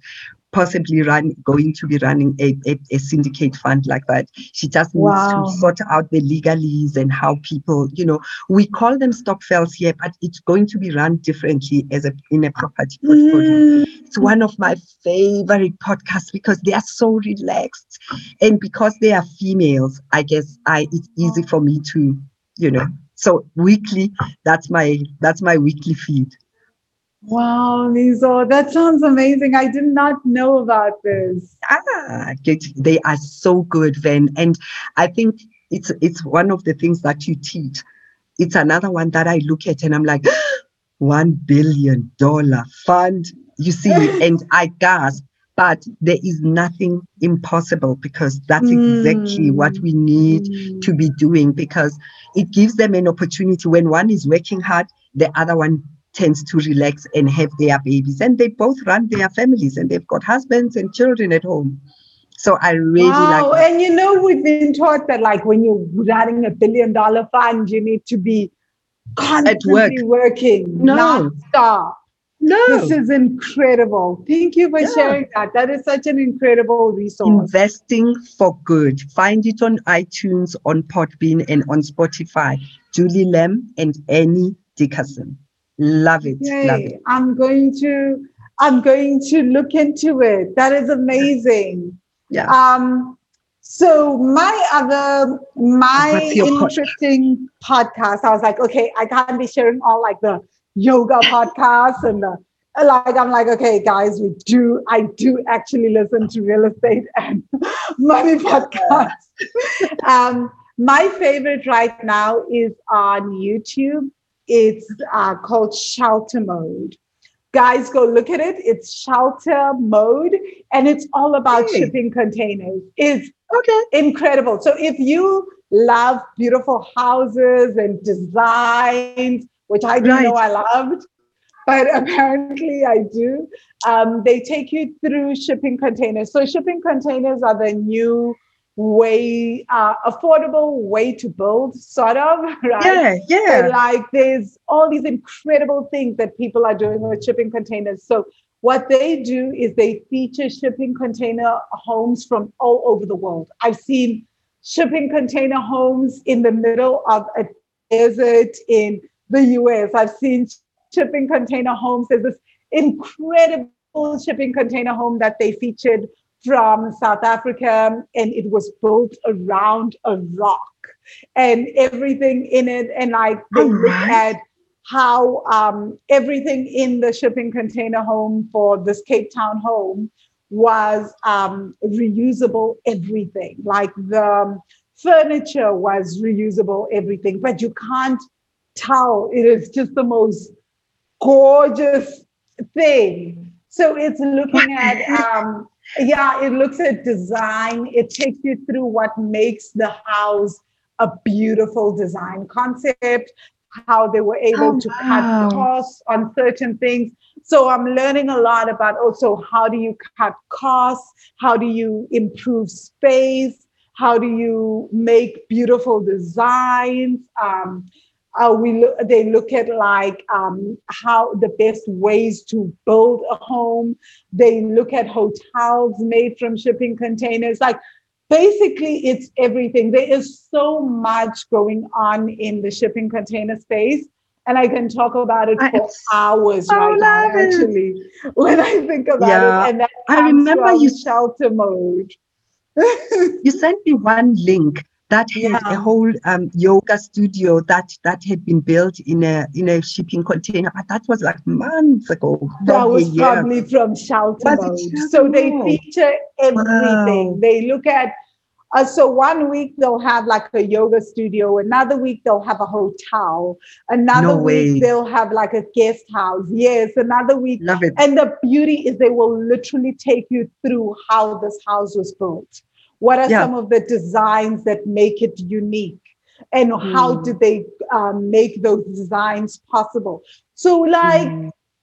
possibly run going to be running a, a, a syndicate fund like that. She just needs Wow. to sort out the legalese and how people, you know, we call them stokvels here, but it's going to be run differently as a in a property portfolio. Mm. It's one of my favorite podcasts because they are so relaxed. And because they are females, I guess I it's easy for me to, you know. So weekly, that's my that's my weekly feed. Wow, Mizo, that sounds amazing. I did not know about this. Ah, good. They are so good, Van. And I think it's it's one of the things that you teach. It's another one that I look at and I'm like, one billion dollar fund. You see, and I gasp. But there is nothing impossible because that's exactly what we need to be doing because it gives them an opportunity when one is working hard, the other one tends to relax and have their babies. And they both run their families and they've got husbands and children at home. So I really wow. like that. And you know, we've been taught that like when you're running a billion dollar fund, you need to be constantly working, No. not stop. No. This is incredible. Thank you for Yeah. sharing that. That is such an incredible resource. Investing for Good. Find it on iTunes, on Podbean, and on Spotify. Julie Lem and Annie Dickerson. Love it. Love it. I'm going to I'm going to look into it. That is amazing. Yeah. Um, so my other my interesting podcast, I was like, okay, I can't be sharing all like the yoga podcasts and the like I'm like, okay, guys, we do I do actually listen to real estate and money podcasts. um, my favorite right now is on YouTube. It's uh, called Shelter Mode. Guys, go look at it. It's Shelter Mode, and it's all about Hey. shipping containers. It's Okay. incredible. So if you love beautiful houses and designs, which I didn't know I loved, but apparently I do, um, they take you through shipping containers. So shipping containers are the new way, uh, affordable way to build, sort of, right? Yeah, yeah. So, like there's all these incredible things that people are doing with shipping containers. So what they do is they feature shipping container homes from all over the world. I've seen shipping container homes in the middle of a desert in the US. I've seen shipping container homes. There's this incredible shipping container home that they featured from South Africa, and it was built around a rock and everything in it. And like they All look at how um, everything in the shipping container home for this Cape Town home was um, reusable everything. Like the furniture was reusable everything, but you can't tell. It is just the most gorgeous thing. So it's looking at, um, yeah, it looks at design. It takes you through what makes the house a beautiful design concept, how they were able Oh, to wow. cut costs on certain things. So I'm learning a lot about also how do you cut costs? How do you improve space? How do you make beautiful designs? Um, uh, we look, they look at like um, how the best ways to build a home. They look at hotels made from shipping containers. Like basically, it's everything. There is so much going on in the shipping container space. And I can talk about it for hours so right now, it. actually, when I think about Yeah. it. And that I remember you- shelter mode. You sent me one link that had Yeah. a whole um, yoga studio that that had been built in a in a shipping container. But that was like months ago. That was probably from shelter So they feature everything. Wow. They look at uh, so one week they'll have like a yoga studio, another week they'll have a hotel, another No way. week they'll have like a guest house. Yes, another week. Love it. And the beauty is they will literally take you through how this house was built. What are Yeah. some of the designs that make it unique? and how do they um, make those designs possible. So, like,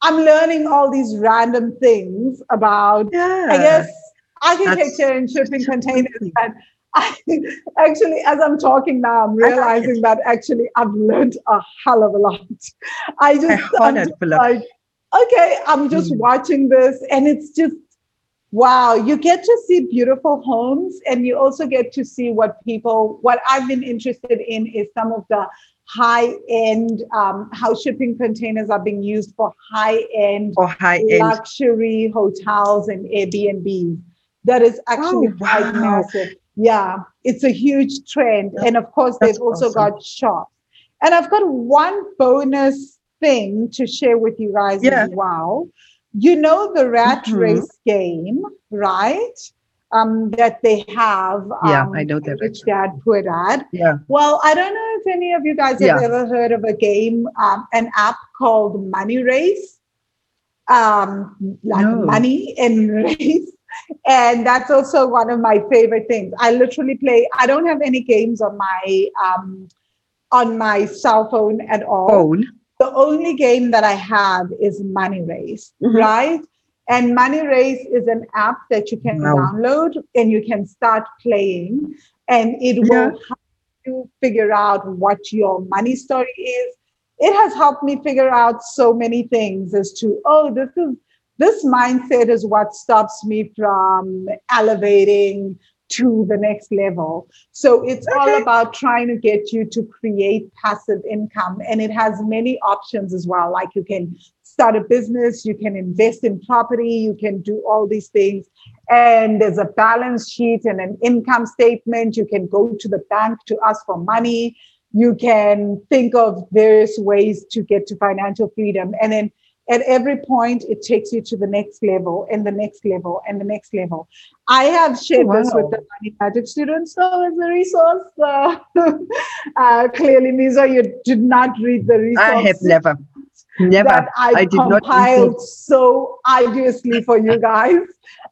I'm learning all these random things about, Yeah. I guess, architecture That's- and shipping containers. And I actually, as I'm talking now, I'm like realizing that actually I've learned a hell of a lot. I just, I'm just like, okay, I'm just Mm. watching this, and it's just wow. You get to see beautiful homes, and you also get to see what people. What I've been interested in is some of the high end, um, how shipping containers are being used for high end Or high luxury hotels and Airbnbs. That is actually Oh, quite wow. massive. Yeah, it's a huge trend. And of course, That's they've also awesome. got shops. And I've got one bonus thing to share with you guys Yeah. as well. You know the rat Mhm. race game, right? Um, that they have. Yeah, um, I know that. Rich Dad, Poor Dad. Yeah. Well, I don't know if any of you guys have Yeah. ever heard of a game, um, an app called Money Race. Um, like No. money and race. And that's also one of my favorite things. I literally play, I don't have any games on my um on my cell phone at all Phone. The only game that I have is Money Race, Mhm. right? And Money Race is an app that you can Wow. download and you can start playing, and it Yeah. will help you figure out what your money story is. It has helped me figure out so many things as to, oh, this is this mindset is what stops me from elevating to the next level. So it's all about trying to get you to create passive income. And it has many options as well. Like you can start a business, you can invest in property, you can do all these things. And there's a balance sheet and an income statement. You can go to the bank to ask for money. You can think of various ways to get to financial freedom. And then at every point, it takes you to the next level and the next level and the next level. I have shared this with the Money Magic students, so as a resource. Uh, uh, clearly, Mizo, you did not read the resource. I have never, never. That I, I did compiled so arduously for you guys.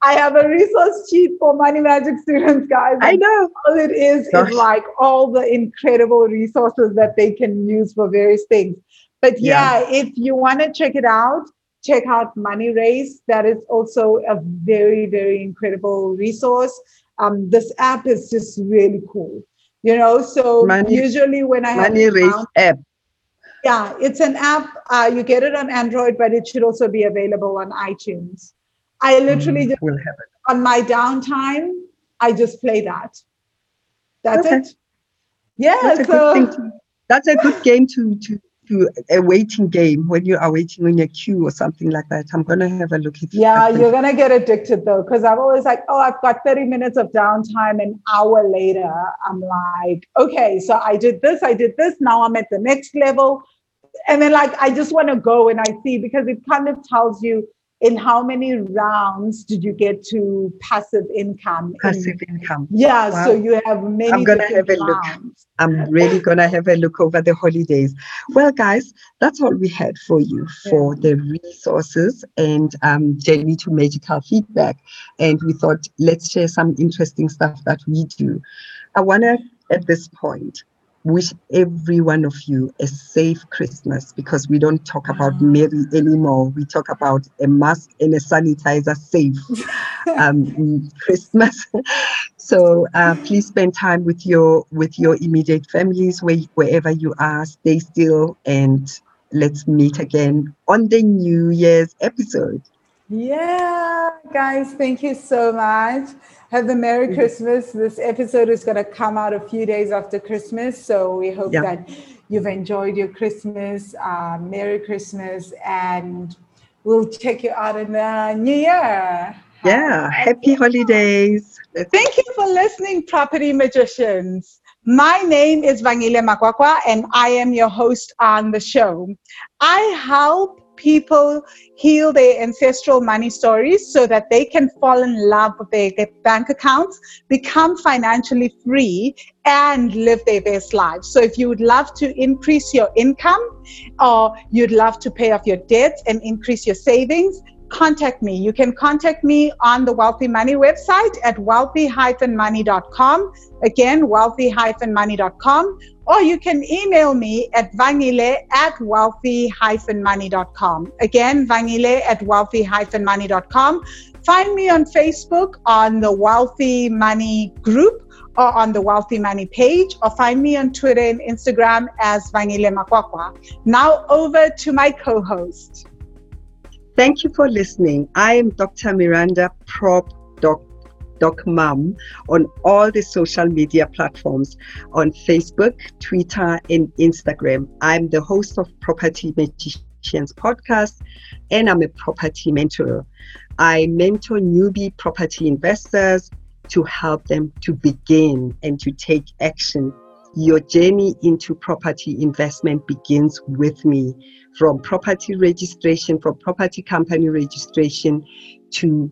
I have a resource sheet for Money Magic students, guys. I know. all it is Gosh. is like all the incredible resources that they can use for various things. But yeah, if you want to check it out, check out Money Race. That is also a very, very incredible resource. Um, this app is just really cool. You know, so Money- usually when I have Money race found- app. yeah, it's an app. Uh, you get it on Android, but it should also be available on iTunes. I literally just We'll have it. on my downtime, I just play that. That's Okay. it. Yeah, That's a so good thing. To, that's a good game to to to a waiting game when you are waiting on your queue or something like that. I'm gonna have a look at. yeah, you're gonna get addicted though, because I'm always like, oh, I've got 30 minutes of downtime. An hour later, I'm like, okay, so I did this, I did this. Now I'm at the next level, and then like I just want to go and I see because it kind of tells you in how many rounds did you get to passive income. in- passive income. Yeah, Wow. so you have many. I'm gonna have a look. rounds. I'm really gonna have a look over the holidays. Well, guys, that's all we had for you for the resources and um, journey to magical feedback. And we thought let's share some interesting stuff that we do. I wanna at this point wish every one of you a safe Christmas because we don't talk about Merry anymore. We talk about a mask and a sanitizer safe um, Christmas. so uh, please spend time with your with your immediate families where, wherever you are. Stay still and let's meet again on the New Year's episode. Yeah, guys, thank you so much. Have a Merry. Christmas. This episode is going to come out a few days after Christmas. So we hope Yeah. that you've enjoyed your Christmas. Uh, Merry Christmas. And we'll check you out in the new year. Yeah, happy holidays. Thank you for listening, Property Magicians. My name is Vangile Makwakwa, and I am your host on the show. I help people heal their ancestral money stories so that they can fall in love with their, their bank accounts, become financially free, and live their best lives. So, if you would love to increase your income or you'd love to pay off your debts and increase your savings, contact me. You can contact me on the Wealthy Money website at wealthy-money.com. Again, wealthy-money.com. or you can email me at vangile at wealthy-money.com. Again, vangile at wealthy-money.com. Find me on Facebook on the Wealthy Money group or on the Wealthy Money page, or find me on Twitter and Instagram as Vangile Makwakwa. Now over to my co-host. Thank you for listening. I am Dr. Miranda Prop Doc, Doc Mum on all the social media platforms on Facebook, Twitter, and Instagram. I'm the host of Property Magicians podcast and I'm a property mentor. I mentor newbie property investors to help them to begin and to take action. Your journey into property investment begins with me from property registration, from property company registration to